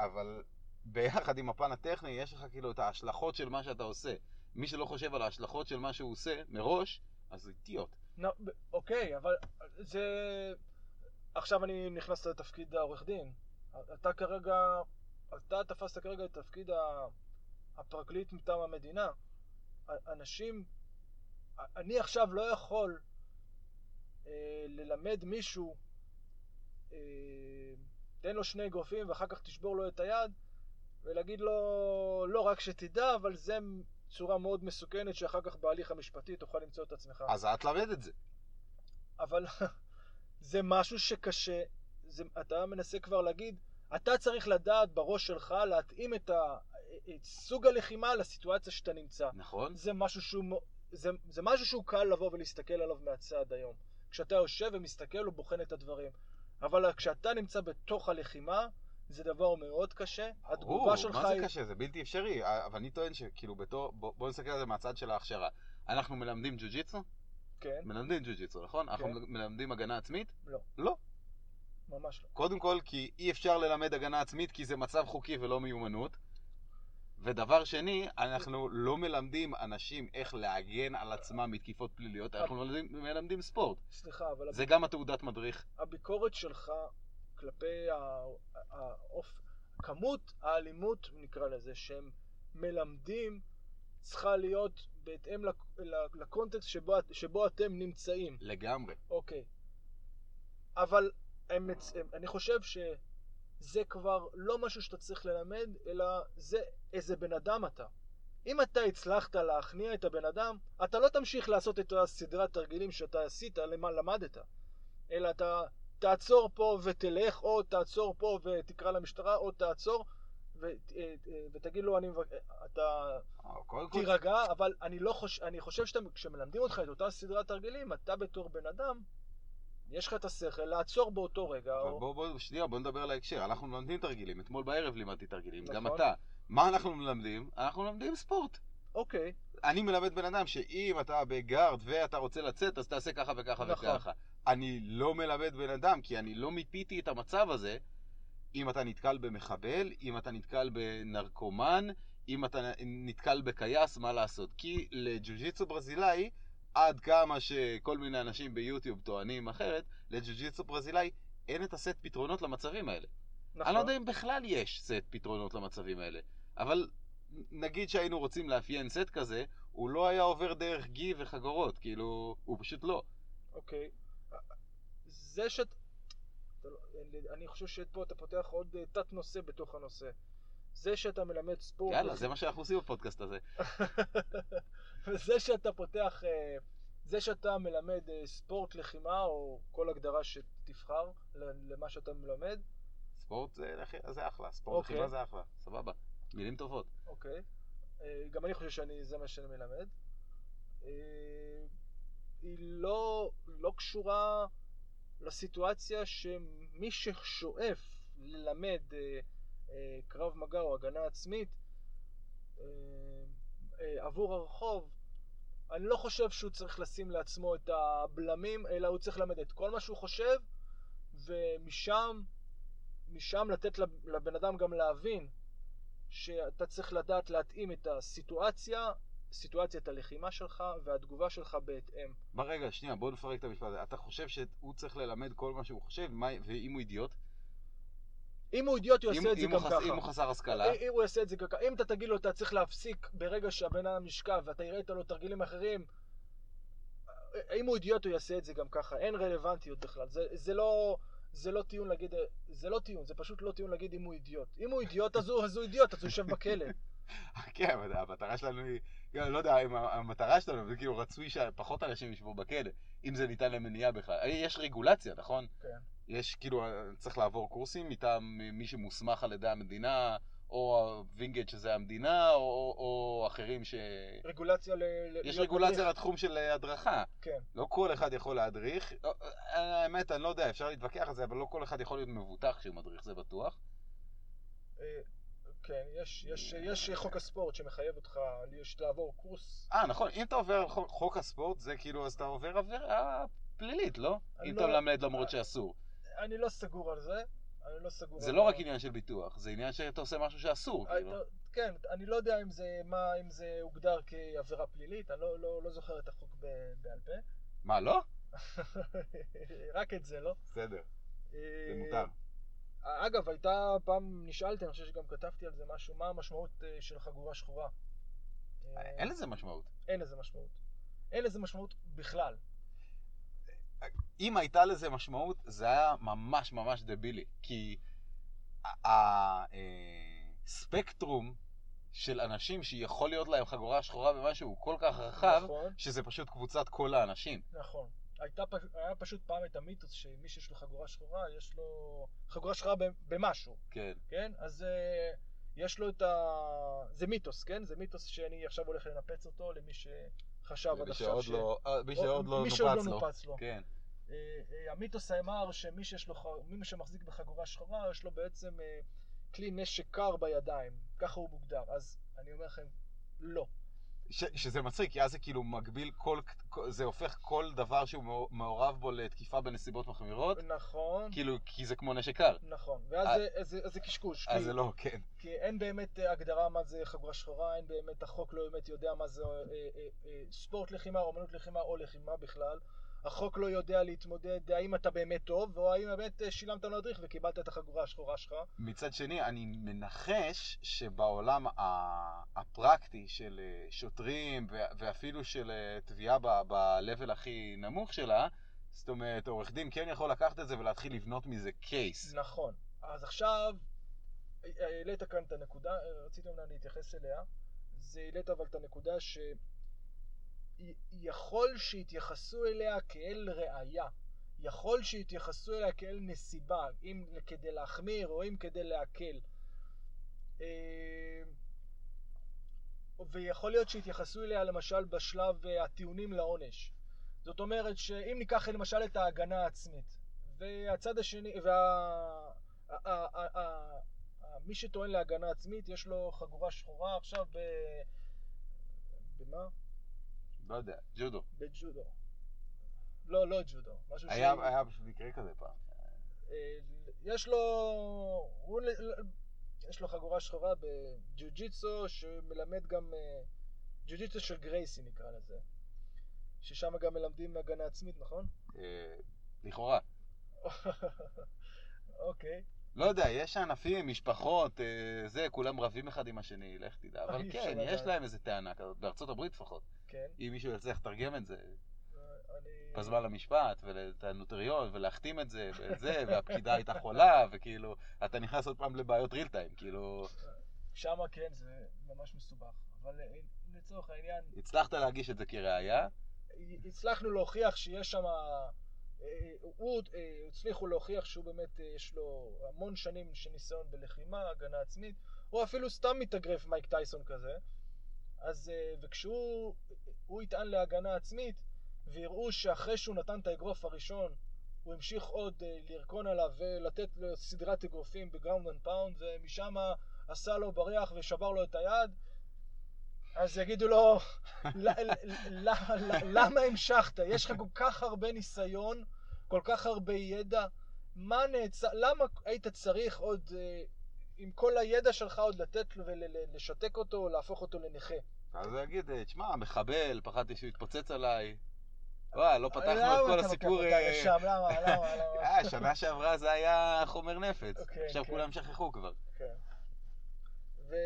אבל ביחד עם הפן הטכני יש לך כאילו את ההשלכות של מה שאתה עושה. מי שלא חושב על ההשלכות של מה שהוא עושה מראש, אז הוא אידיוט. ב- אוקיי, אבל זה... עכשיו אני נכנס לתפקיד העורך דין. אתה כרגע, אתה תפסת כרגע את תפקיד הפרקליט מטעם המדינה. אנשים, אני עכשיו לא יכול ללמד מישהו, אה, תן לו שני אגרופים ואחר כך תשבור לו את היד, ולהגיד לו, לא רק שתדע, אבל זה צורה מאוד מסוכנת שאחר כך בהליך המשפטי תוכל למצוא את עצמך. אז את למד את זה. אבל <laughs> זה משהו שקשה, זה, אתה מנסה כבר להגיד, אתה צריך לדעת בראש שלך להתאים את, ה, את סוג הלחימה לסיטואציה שאתה נמצא. נכון? זה משהו שהוא, זה, זה משהו שהוא קל לבוא ולהסתכל עליו מהצד היום. כשאתה יושב ומסתכל ובוחן את הדברים. אבל כשאתה נמצא בתוך הלחימה, זה דבר מאוד קשה. התגובה שלך מה זה היא... קשה? זה בלתי אפשרי. אבל אני טוען שכאילו בתור, בוא, בוא נסתכל על זה מהצד של ההכשרה. אנחנו מלמדים ג'ו-ג'יצו? כן, מלמדים ג'ו-ג'יצו, נכון? אנחנו כן. מלמדים הגנה עצמית? לא, לא. ממש לא. קודם כל, כי אי אפשר ללמד הגנה עצמית כי זה מצב חוקי ולא מיומנות. ודבר שני, אנחנו לא מלמדים אנשים איך להגן על עצמם מתקיפות פליליות, אנחנו מלמדים, מלמדים ספורט. סליחה, אבל זה גם התעודת מדריך. הביקורת שלך כלפי האופ... כמות האלימות, נקרא לזה, שהם מלמדים, צריכה להיות בהתאם לק- לקונטקסט שבו, את- שבו אתם נמצאים. לגמרי. אוקיי. אבל הם, מצ- הם, אני חושב שזה כבר לא משהו שאתה צריך ללמד, אלא זה איזה בן אדם אתה. אם אתה הצלחת להכניע את הבן אדם, אתה לא תמשיך לעשות את הסדרת תרגילים שאתה עשית, למה למדת. אלא אתה תעצור פה ותלך, או תעצור פה ותקרא למשטרה, או תעצור ו, אה, אה, ותגיד לו, אני מבק... אתה כל, תירגע, אבל אני לא חושב, אני חושב שכשמלמדים אותך את אותה סדרת תרגילים, אתה בתור בן אדם, יש לך את השכל לעצור באותו רגע. אבל או... בוא, בוא, שנייה, בוא נדבר על ההקשר. אנחנו מלמדים תרגילים. אתמול בערב לימדתי תרגילים, גם נכון. אתה. מה אנחנו מלמדים? אנחנו מלמדים ספורט. אוקיי, אני מלמד בן אדם שאם אתה בגארד ואתה רוצה לצאת, אז תעשה ככה וככה נכון. וככה. אני לא מלמד בן אדם, כי אני לא מיפיתי את המצב הזה. אם אתה נתקל במחבל, אם אתה נתקל בנרקומן, אם אתה נתקל בכייס, מה לעשות? כי לג'ו-ג'יצו ברזילאי, עד כמה שכל מיני אנשים ביוטיוב טוענים אחרת, לג'ו-ג'יצו ברזילאי אין את הסט פתרונות למצבים האלה. נכון. אני לא יודע אם בכלל יש סט פתרונות למצבים האלה, אבל נגיד שהיינו רוצים לאפיין סט כזה, הוא לא היה עובר דרך גי וחגורות, כאילו, הוא פשוט לא. אוקיי. זה שאת... לא- אני חושב שפה אתה פותח עוד אה, תת נושא בתוך הנושא. זה שאתה מלמד ספורט... יאללה, זה מה שאנחנו עושים בפודקאסט הזה. <laughs> וזה שאתה פותח... אה, זה שאתה מלמד אה, ספורט לחימה, או כל הגדרה שתבחר למה שאתה מלמד, ספורט זה, זה אחלה, ספורט אוקיי. לחימה זה אחלה, סבבה. מילים טובות. אוקיי. אה, גם אני חושב שאני, זה מה שאני מלמד. היא לא, לא קשורה לסיטואציה שמי ששואף ללמד קרב מגע או הגנה עצמית עבור הרחוב, אני לא חושב שהוא צריך לשים לעצמו את הבלמים, אלא הוא צריך ללמד את כל מה שהוא חושב, ומשם משם לתת לב- לבן אדם גם להבין שאתה צריך לדעת להתאים את הסיטואציה, סיטואציית הלחימה שלך והתגובה שלך בהתאם. ברגע, שנייה, בוא נפרק את המשפט הזה. אתה חושב שהוא צריך ללמד כל מה שהוא חושב, מה, ואם הוא אידיוט? אם הוא אידיוט, הוא יעשה את זה גם ככה. אם הוא חסר השכלה, אם הוא יעשה את זה ככה. אם אתה תגיד לו, אתה צריך להפסיק ברגע שהבן אדם נשכב ואתה הראית לו תרגילים אחרים, אם הוא אידיוט, הוא יעשה את זה גם ככה. אין רלוונטיות בכלל. זה, זה לא... זה לא טיעון להגיד, זה לא טיעון, זה פשוט לא טיעון להגיד אם הוא אידיוט. אם הוא אידיוט, אז הוא, אז הוא אידיוט, אז הוא יושב בכלא. <laughs> כן, אבל המטרה שלנו היא, גם, לא יודע, אם המטרה שלנו, זה כאילו רצוי שפחות אנשים ישבו בכלא, אם זה ניתן למניעה בכלל. יש רגולציה, נכון? כן. יש כאילו, צריך לעבור קורסים מטעם מי שמוסמך על ידי המדינה, או הווינגייט שזה המדינה, או, או, או אחרים ש... רגולציה ל... יש רגולציה מדריך. לתחום של אה, הדרכה. כן. לא כל אחד יכול להדריך. אה, האמת, אני לא יודע, אפשר להתווכח על זה, אבל לא כל אחד יכול להיות מבוטח כשהוא מדריך, זה בטוח. אה, כן, יש, יש, יש חוק הספורט שמחייב אותך יש לעבור קורס. אה, נכון, אם אתה עובר חוק- הספורט, זה כאילו, אז אתה עובר עבירה פלילית, לא? אם לא- אתה מלמד למרות שאסור. אני לא סגור על זה. אני לא סגור זה על לא רק עניין של ביטוח, זה עניין שאתה עושה משהו שאסור, אה, כאילו. כן, אני לא יודע אם זה, מה, אם זה הוגדר כעבירה פלילית, אני לא, לא, לא זוכר את החוק ב- בעל פה. מה, לא? <laughs> רק את זה, לא? בסדר, זה אה, מותר. אגב, הייתה פעם, נשאלתי, אני חושב שגם כתבתי על זה משהו, מה המשמעות אה, של חגורה שחורה? אין לזה משמעות. אין לזה משמעות. אין לזה משמעות בכלל. אם הייתה לזה משמעות, זה היה ממש ממש דבילי. כי הספקטרום של אנשים שיכול להיות להם חגורה שחורה במשהו הוא כל כך רחב, נכון, שזה פשוט קבוצת כל האנשים. נכון. הייתה, היה פשוט פעם את המיתוס שמי שיש לו חגורה שחורה, יש לו חגורה שחורה במשהו, כן. כן? אז אה, יש לו את ה... זה מיתוס, כן? זה מיתוס שאני עכשיו הולך לנפץ אותו למי שחשב עד עכשיו ש... לא, אה, מי שעוד לא מי שעוד נופץ לא. נופץ לו. כן. אה, אה, המיתוס אמר שמי שיש לו, מי שמחזיק בחגורה שחורה, יש לו בעצם אה, כלי נשק קר בידיים. ככה הוא מוגדר. אז אני אומר לכם, לא. ש, שזה מצחיק, כי אז זה כאילו מגביל כל, זה הופך כל דבר שהוא מעור- מעורב בו לתקיפה בנסיבות מחמירות, נכון, כאילו, כי זה כמו נשק קר. נכון. ואז אה, זה- אז זה- אז זה קשקוש. אז כי- זה לא, כן. כי אין באמת אה, הגדרה מה זה חגורה שחורה, אין באמת, החוק לא באמת יודע מה זה אה, אה, אה, ספורט לחימה, אומנות לחימה או לחימה בכלל. החוק לא יודע להתמודד האם אתה באמת טוב, או האם באמת אה, שילמת למדריך וקיבלת את החגורה השחורה שלך. מצד שני, אני מנחש שבעולם הפרקטי של אה, שוטרים ואפילו של אה, תביעה ב-level הכי נמוך שלה, זאת אומרת, עורך דין כן יכול לקחת את זה ולהתחיל לבנות מזה קייס. נכון. אז עכשיו, העלית כאן את הנקודה, רציתי אומנם להתייחס אליה, זה העלית אבל את הנקודה ש... יכול שיתייחסו אליה כאל ראייה. יכול שיתייחסו אליה כאל נסיבה, אם כדי להחמיר או אם כדי להקל. אה, ויכול להיות שיתייחסו אליה למשל בשלב אה, הטיעונים לעונש. זאת אומרת שאם ניקח למשל את ההגנה העצמית, והצד השני, וה... מי שטוען להגנה עצמית, יש לו חגורה שחורה עכשיו ב... במה? לא יודע, ג'ודו. בג'ודו. לא, לא ג'ודו. משהו היה ש... היה פשוט מקרה כזה פעם. אה, יש לו... הוא... יש לו חגורה שחורה בג'ו-ג'יצו, שמלמד גם... אה, ג'ו-ג'יצו של גרייסי נקרא לזה. ששם גם מלמדים הגנה עצמית, נכון? אה, לכאורה. <laughs> אוקיי. לא יודע, יש ענפים, משפחות, זה, כולם רבים אחד עם השני, לך תדע. אבל כן, יש. להם איזה טענה כזאת, בארצות הברית לפחות. כן. אם מישהו יצליח לתרגם את זה אני... בזמן למשפט, ואת הנוטריון, ולהחתים את זה, וזה, והפקידה הייתה חולה, וכאילו, אתה נכנס עוד פעם לבעיות ריל טיים, כאילו, שמה כן, זה ממש מסובך. אבל אה, לצורך העניין, הצלחת להגיש את זה כראיה, הצלחנו להוכיח שיש שם... אה, הוא, אה, הצליחו להוכיח שהוא באמת, יש לו המון שנים של ניסיון בלחימה, הגנה עצמית, או אפילו סתם מתאגרף מייק טייסון כזה. אז, אה, וכשהוא הוא יטען להגנה עצמית, ויראו שאחרי שהוא נתן את האגרוף הראשון, הוא המשיך עוד אה, לרכון עליו ולתת לו סדרת אגרופים ב ground and pound, ומשם עשה לו בריח ושבר לו את היד, אז יגידו לו, "ל- ל- ל- ל- למה המשכת? יש לך כל כך הרבה ניסיון, כל כך הרבה ידע, מה נעצר, למה היית צריך עוד, אה, עם כל הידע שלך עוד לתת לו ולשתק אותו או להפוך אותו לנכה? אז הוא יגיד, אה, תשמע, מחבל, פחדתי שהוא יתפוצץ עליי. וואי, לא פתחנו למה את כל אתה לוקח הסיפור... אותה אה, לשם? למה? למה? למה? <laughs> אה, שנה שעברה זה היה חומר נפץ. אוקיי, עכשיו כן. כולם שכחו כבר. כן. ו...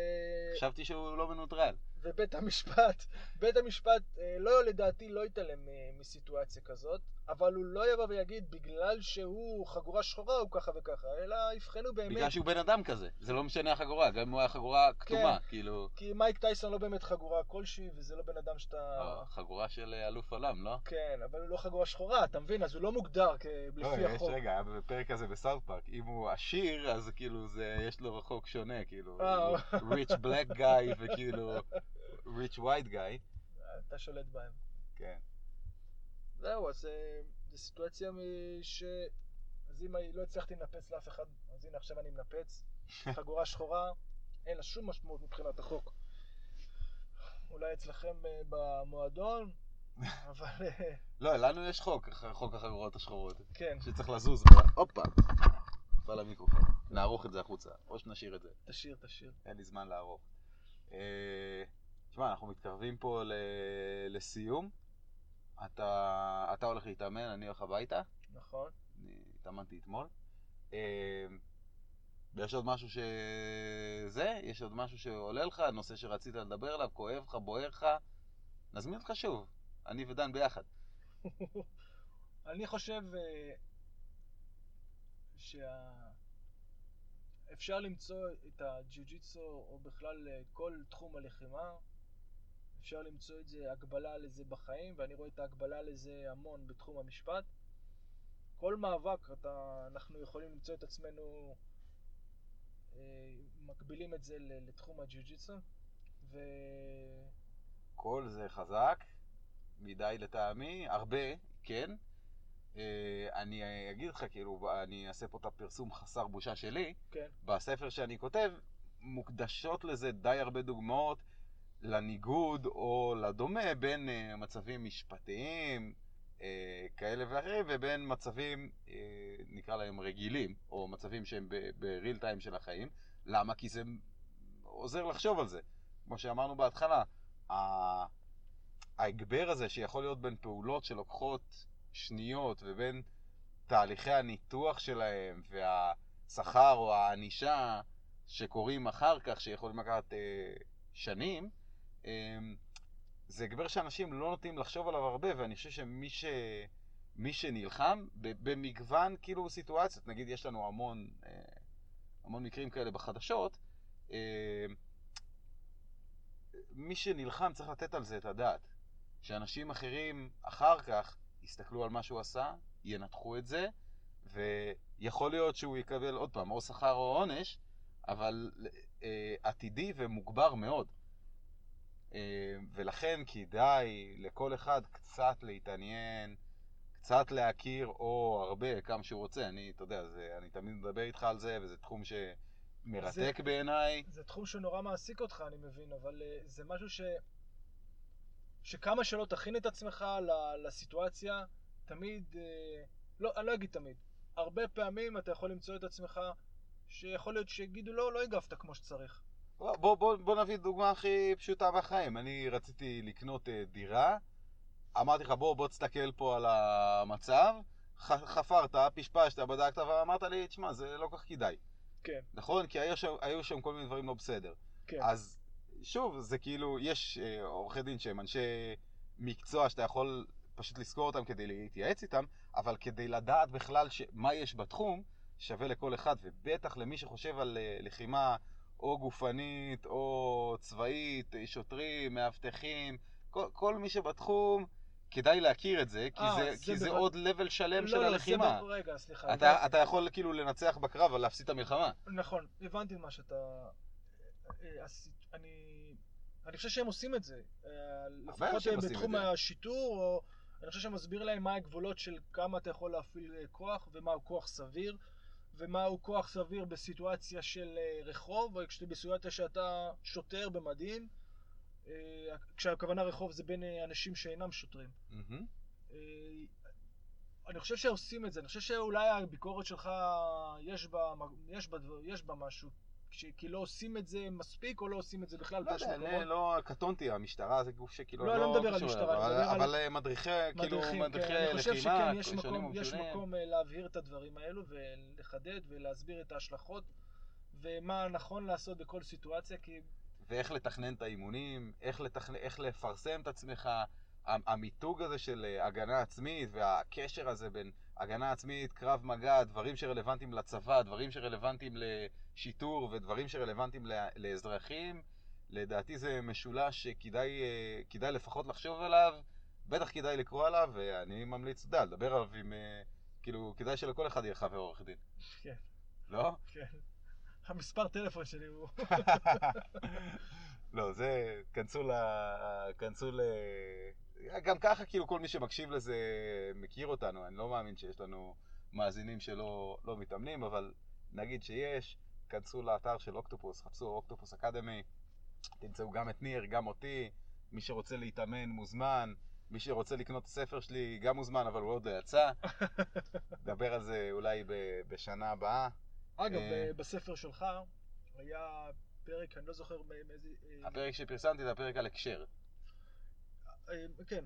חשבתי שהוא לא מנוטרל. ובית המשפט, בית המשפט אה, לא לדעתי לא יתעלם אה, מסיטואציה כזאת, אבל הוא לא יבוא ויגיד בגלל שהוא חגורה שחורה הוא ככה וככה, אלא יבחנו באמת. בגלל שהוא בן אדם כזה. זה לא משנה החגורה, גם אם הוא היה חגורה כתומה, כאילו... כי מייק טייסון לא באמת חגורה כלשהי, וזה לא בן אדם שאתה... אה, חגורה של אלוף עולם, לא? כן, אבל הוא לא חגורה שחורה, אתה מבין? אז הוא לא מוגדר כ- לא, לפי יש, החוק. רגע, היה בפרק הזה בסאוט פארק, אם הוא עשיר, אז כאילו זה, יש לו חוק שונה, כאילו, rich black guy וכאילו rich white guy, אתה שולט בהם. כן. זהו, אז אה, זו סיטואציה ש... אז אם לא הצלחתי לנפץ לאף אחד, אז הנה עכשיו אני מנפץ. <laughs> חגורה שחורה, אין לה שום משמעות מבחינת החוק. אולי אצלכם אה, במועדון, <laughs> אבל אה, לא, לנו יש חוק, חוק החגורות השחורות, כן, שצריך לזוז, הופה, נפל המיקרופון, נערוך את זה החוצה, או שנשאיר את זה, תשאיר, תשאיר. אין לי זמן לערוך. תשמע, אנחנו מתקרבים פה ל- לסיום, אתה אתה הולך להתאמן, אני הולך הביתה. נכון. אני התאמנתי אתמול. אה, ויש עוד משהו ש... זה? יש עוד משהו שעולה לך? נושא שרצית לדבר עליו? כואב לך? בוער לך? נזמין אותך שוב. אני ודן ביחד. <laughs> אני חושב אה, שה... אפשר למצוא את הג'יוג'יצו, או בכלל אה, כל תחום הלחימה, אפשר למצוא את זה, הגבלה לזה בחיים, ואני רואה את ההגבלה לזה המון בתחום המשפט. כל מאבק, אתה, אנחנו יכולים למצוא את עצמנו אה, מקבילים את זה לתחום הג'יוג'יצו, ו... כל זה חזק, מדי לטעמי, הרבה, כן. אה, אני אגיד לך, כאילו, אני אעשה פה את הפרסום חסר בושה שלי. כן, בספר שאני כותב, מוקדשות לזה די הרבה דוגמאות לניגוד או לדומה בין uh, מצבים משפטיים uh, כאלה ואחרים ובין מצבים, uh, נקרא להם רגילים, או מצבים שהם בריל טיים של החיים. למה? כי זה עוזר לחשוב על זה. כמו שאמרנו בהתחלה, ההגבר הזה שיכול להיות בין פעולות שלוקחות שניות ובין תהליכי הניתוח שלהם והשכר או הענישה שקורים אחר כך, שיכולים לקחת אה, שנים, זה הגבר שאנשים לא נוטים לחשוב עליו הרבה, ואני חושב שמי ש... מי שנלחם במגוון כאילו סיטואציות, נגיד יש לנו המון, אה, המון מקרים כאלה בחדשות, אה, מי שנלחם צריך לתת על זה את הדעת. שאנשים אחרים אחר כך יסתכלו על מה שהוא עשה, ינתחו את זה, ויכול להיות שהוא יקבל עוד פעם או שכר או עונש, אבל אה, עתידי ומוגבר מאוד. אה, ולכן כדאי לכל אחד קצת להתעניין, קצת להכיר, או הרבה, כמה שהוא רוצה. אני, אתה יודע, זה, אני תמיד מדבר איתך על זה, וזה תחום שמרתק בעיניי. זה תחום שנורא מעסיק אותך, אני מבין, אבל אה, זה משהו ש... שכמה שלא תכין את עצמך לסיטואציה, תמיד, אה, לא, אני לא אגיד תמיד, הרבה פעמים אתה יכול למצוא את עצמך שיכול להיות שיגידו לא, לא הגבת כמו שצריך. בוא, בוא, בוא, בוא נביא דוגמה הכי פשוטה מהחיים. אני רציתי לקנות אה, דירה, אמרתי לך, בוא, בוא תסתכל פה על המצב, ח, חפרת, פשפשת, בדקת, ואמרת לי, תשמע, זה לא כך כדאי. כן, נכון? כי היו שם, היו שם כל מיני דברים לא בסדר. כן. אז שוב, זה כאילו, יש אה, עורכי דין שהם אנשי מקצוע שאתה יכול פשוט לזכור אותם כדי להתייעץ איתם, אבל כדי לדעת בכלל ש... מה יש בתחום, שווה לכל אחד, ובטח למי שחושב על אה, לחימה או גופנית או צבאית, אה, שוטרים, מאבטחים, כל, כל מי שבתחום, כדאי להכיר את זה, כי אה, זה, זה כי זה בכלל- עוד level שלם לא, של לא, הלחימה. זה ב... רגע, סליחה. אתה, הבנתי. אתה יכול כאילו לנצח בקרב, אבל להפסיד את המלחמה. נכון, הבנתי מה שאתה... אה, הס- אני... אני חושב שהם עושים את זה. אה, לפחות אה, בתחום זה. השיטור, או... אני חושב שמסביר להם מה הגבולות של כמה אתה יכול להפעיל אה, כוח, ומהו כוח סביר, ומהו כוח סביר בסיטואציה של אה, רחוב, או בסיטואציה שאתה שוטר במדים. אה, כשהכוונה רחוב זה בין אה, אנשים שאינם שוטרים. אה, אני חושב שעושים את זה, אני חושב שאולי הביקורת שלך יש בה, יש בה, יש בה משהו, כי לא עושים את זה מספיק או לא עושים את זה בכלל, לא יודע, מקומות- אני לא קטונתי, המשטרה זה גוף שכאילו... לא, אני לא מדבר על משטרה, אבל- מדבר על אבל אה, מדריכי, כאילו, מדריכי כן, אני חושב לחימה, שכן, יש מקום, יש. מקום להבהיר את הדברים האלו ולחדד ולהסביר את ההשלכות ומה נכון לעשות בכל סיטואציה, כי ואיך לתכנן את האימונים, איך, לתכנ... איך לפרסם את עצמך, המ- המיתוג הזה של אה, הגנה עצמית והקשר הזה בין הגנה עצמית, קרב מגע, דברים שרלוונטיים לצבא, דברים שרלוונטיים לשיטור ודברים שרלוונטיים לאזרחים, לדעתי זה משולש שכדאי אה, לפחות לחשוב עליו, בטח כדאי לקרוא עליו, ואני ממליץ, אתה יודע, לדבר עליו עם... אה, כאילו, כדאי שלכל אחד יהיה חבר עורך דין. כן. לא? כן, המספר טלפון שלי הוא... <laughs> לא, זה, כנסו ל... כנסו ל... גם ככה, כאילו, כל מי שמקשיב לזה מכיר אותנו. אני לא מאמין שיש לנו מאזינים שלא לא מתאמנים, אבל נגיד שיש, כנסו לאתר של אוקטופוס, חפשו אוקטופוס אקדמי, תמצאו גם את ניר, גם אותי. מי שרוצה להתאמן מוזמן. מי שרוצה לקנות את הספר שלי גם מוזמן, אבל הוא עוד לא יצא. <laughs> נדבר על זה אולי ב- בשנה הבאה. אגב, אה. בספר שלך היה פרק, אני לא זוכר מאיזה... אה, הפרק שפרסמתי זה הפרק על הקשר. אה, כן.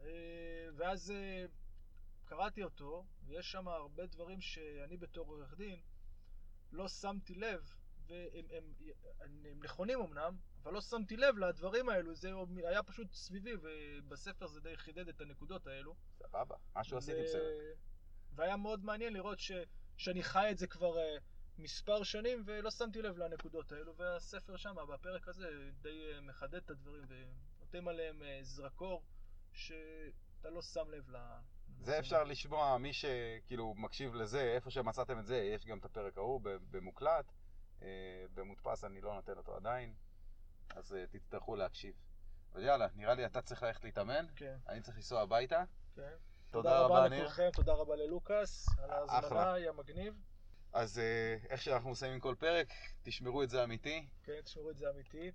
אה, ואז אה, קראתי אותו, ויש שם הרבה דברים שאני בתור עורך דין לא שמתי לב, והם הם, הם, הם נכונים אמנם, אבל לא שמתי לב לדברים האלו, זה היה פשוט סביבי, ובספר זה די חידד את הנקודות האלו. סבבה, משהו ו- עשיתי בסדר. והיה מאוד מעניין לראות ש... שאני חי את זה כבר מספר שנים ולא שמתי לב לנקודות האלו, והספר שם, בפרק הזה, די מחדד את הדברים ונותן עליהם אה, זרקור שאתה לא שם לב ל... זה אפשר לשמוע, מי שכאילו מקשיב לזה, איפה שמצאתם את זה, יש גם את הפרק ההוא במוקלט, אה, במודפס אני לא נותן אותו עדיין, אז אה, תצטרכו להקשיב. אבל יאללה, נראה לי אתה צריך ללכת להתאמן, כן, אני צריך לנסוע הביתה. כן. תודה רבה, ניר. לכולכם, תודה רבה ללוקאס על ההזמנה. היה מגניב. אז איך שאנחנו מסיימים כל פרק, תשמרו את זה אמיתי. כן, תשמעו את זה אמיתי.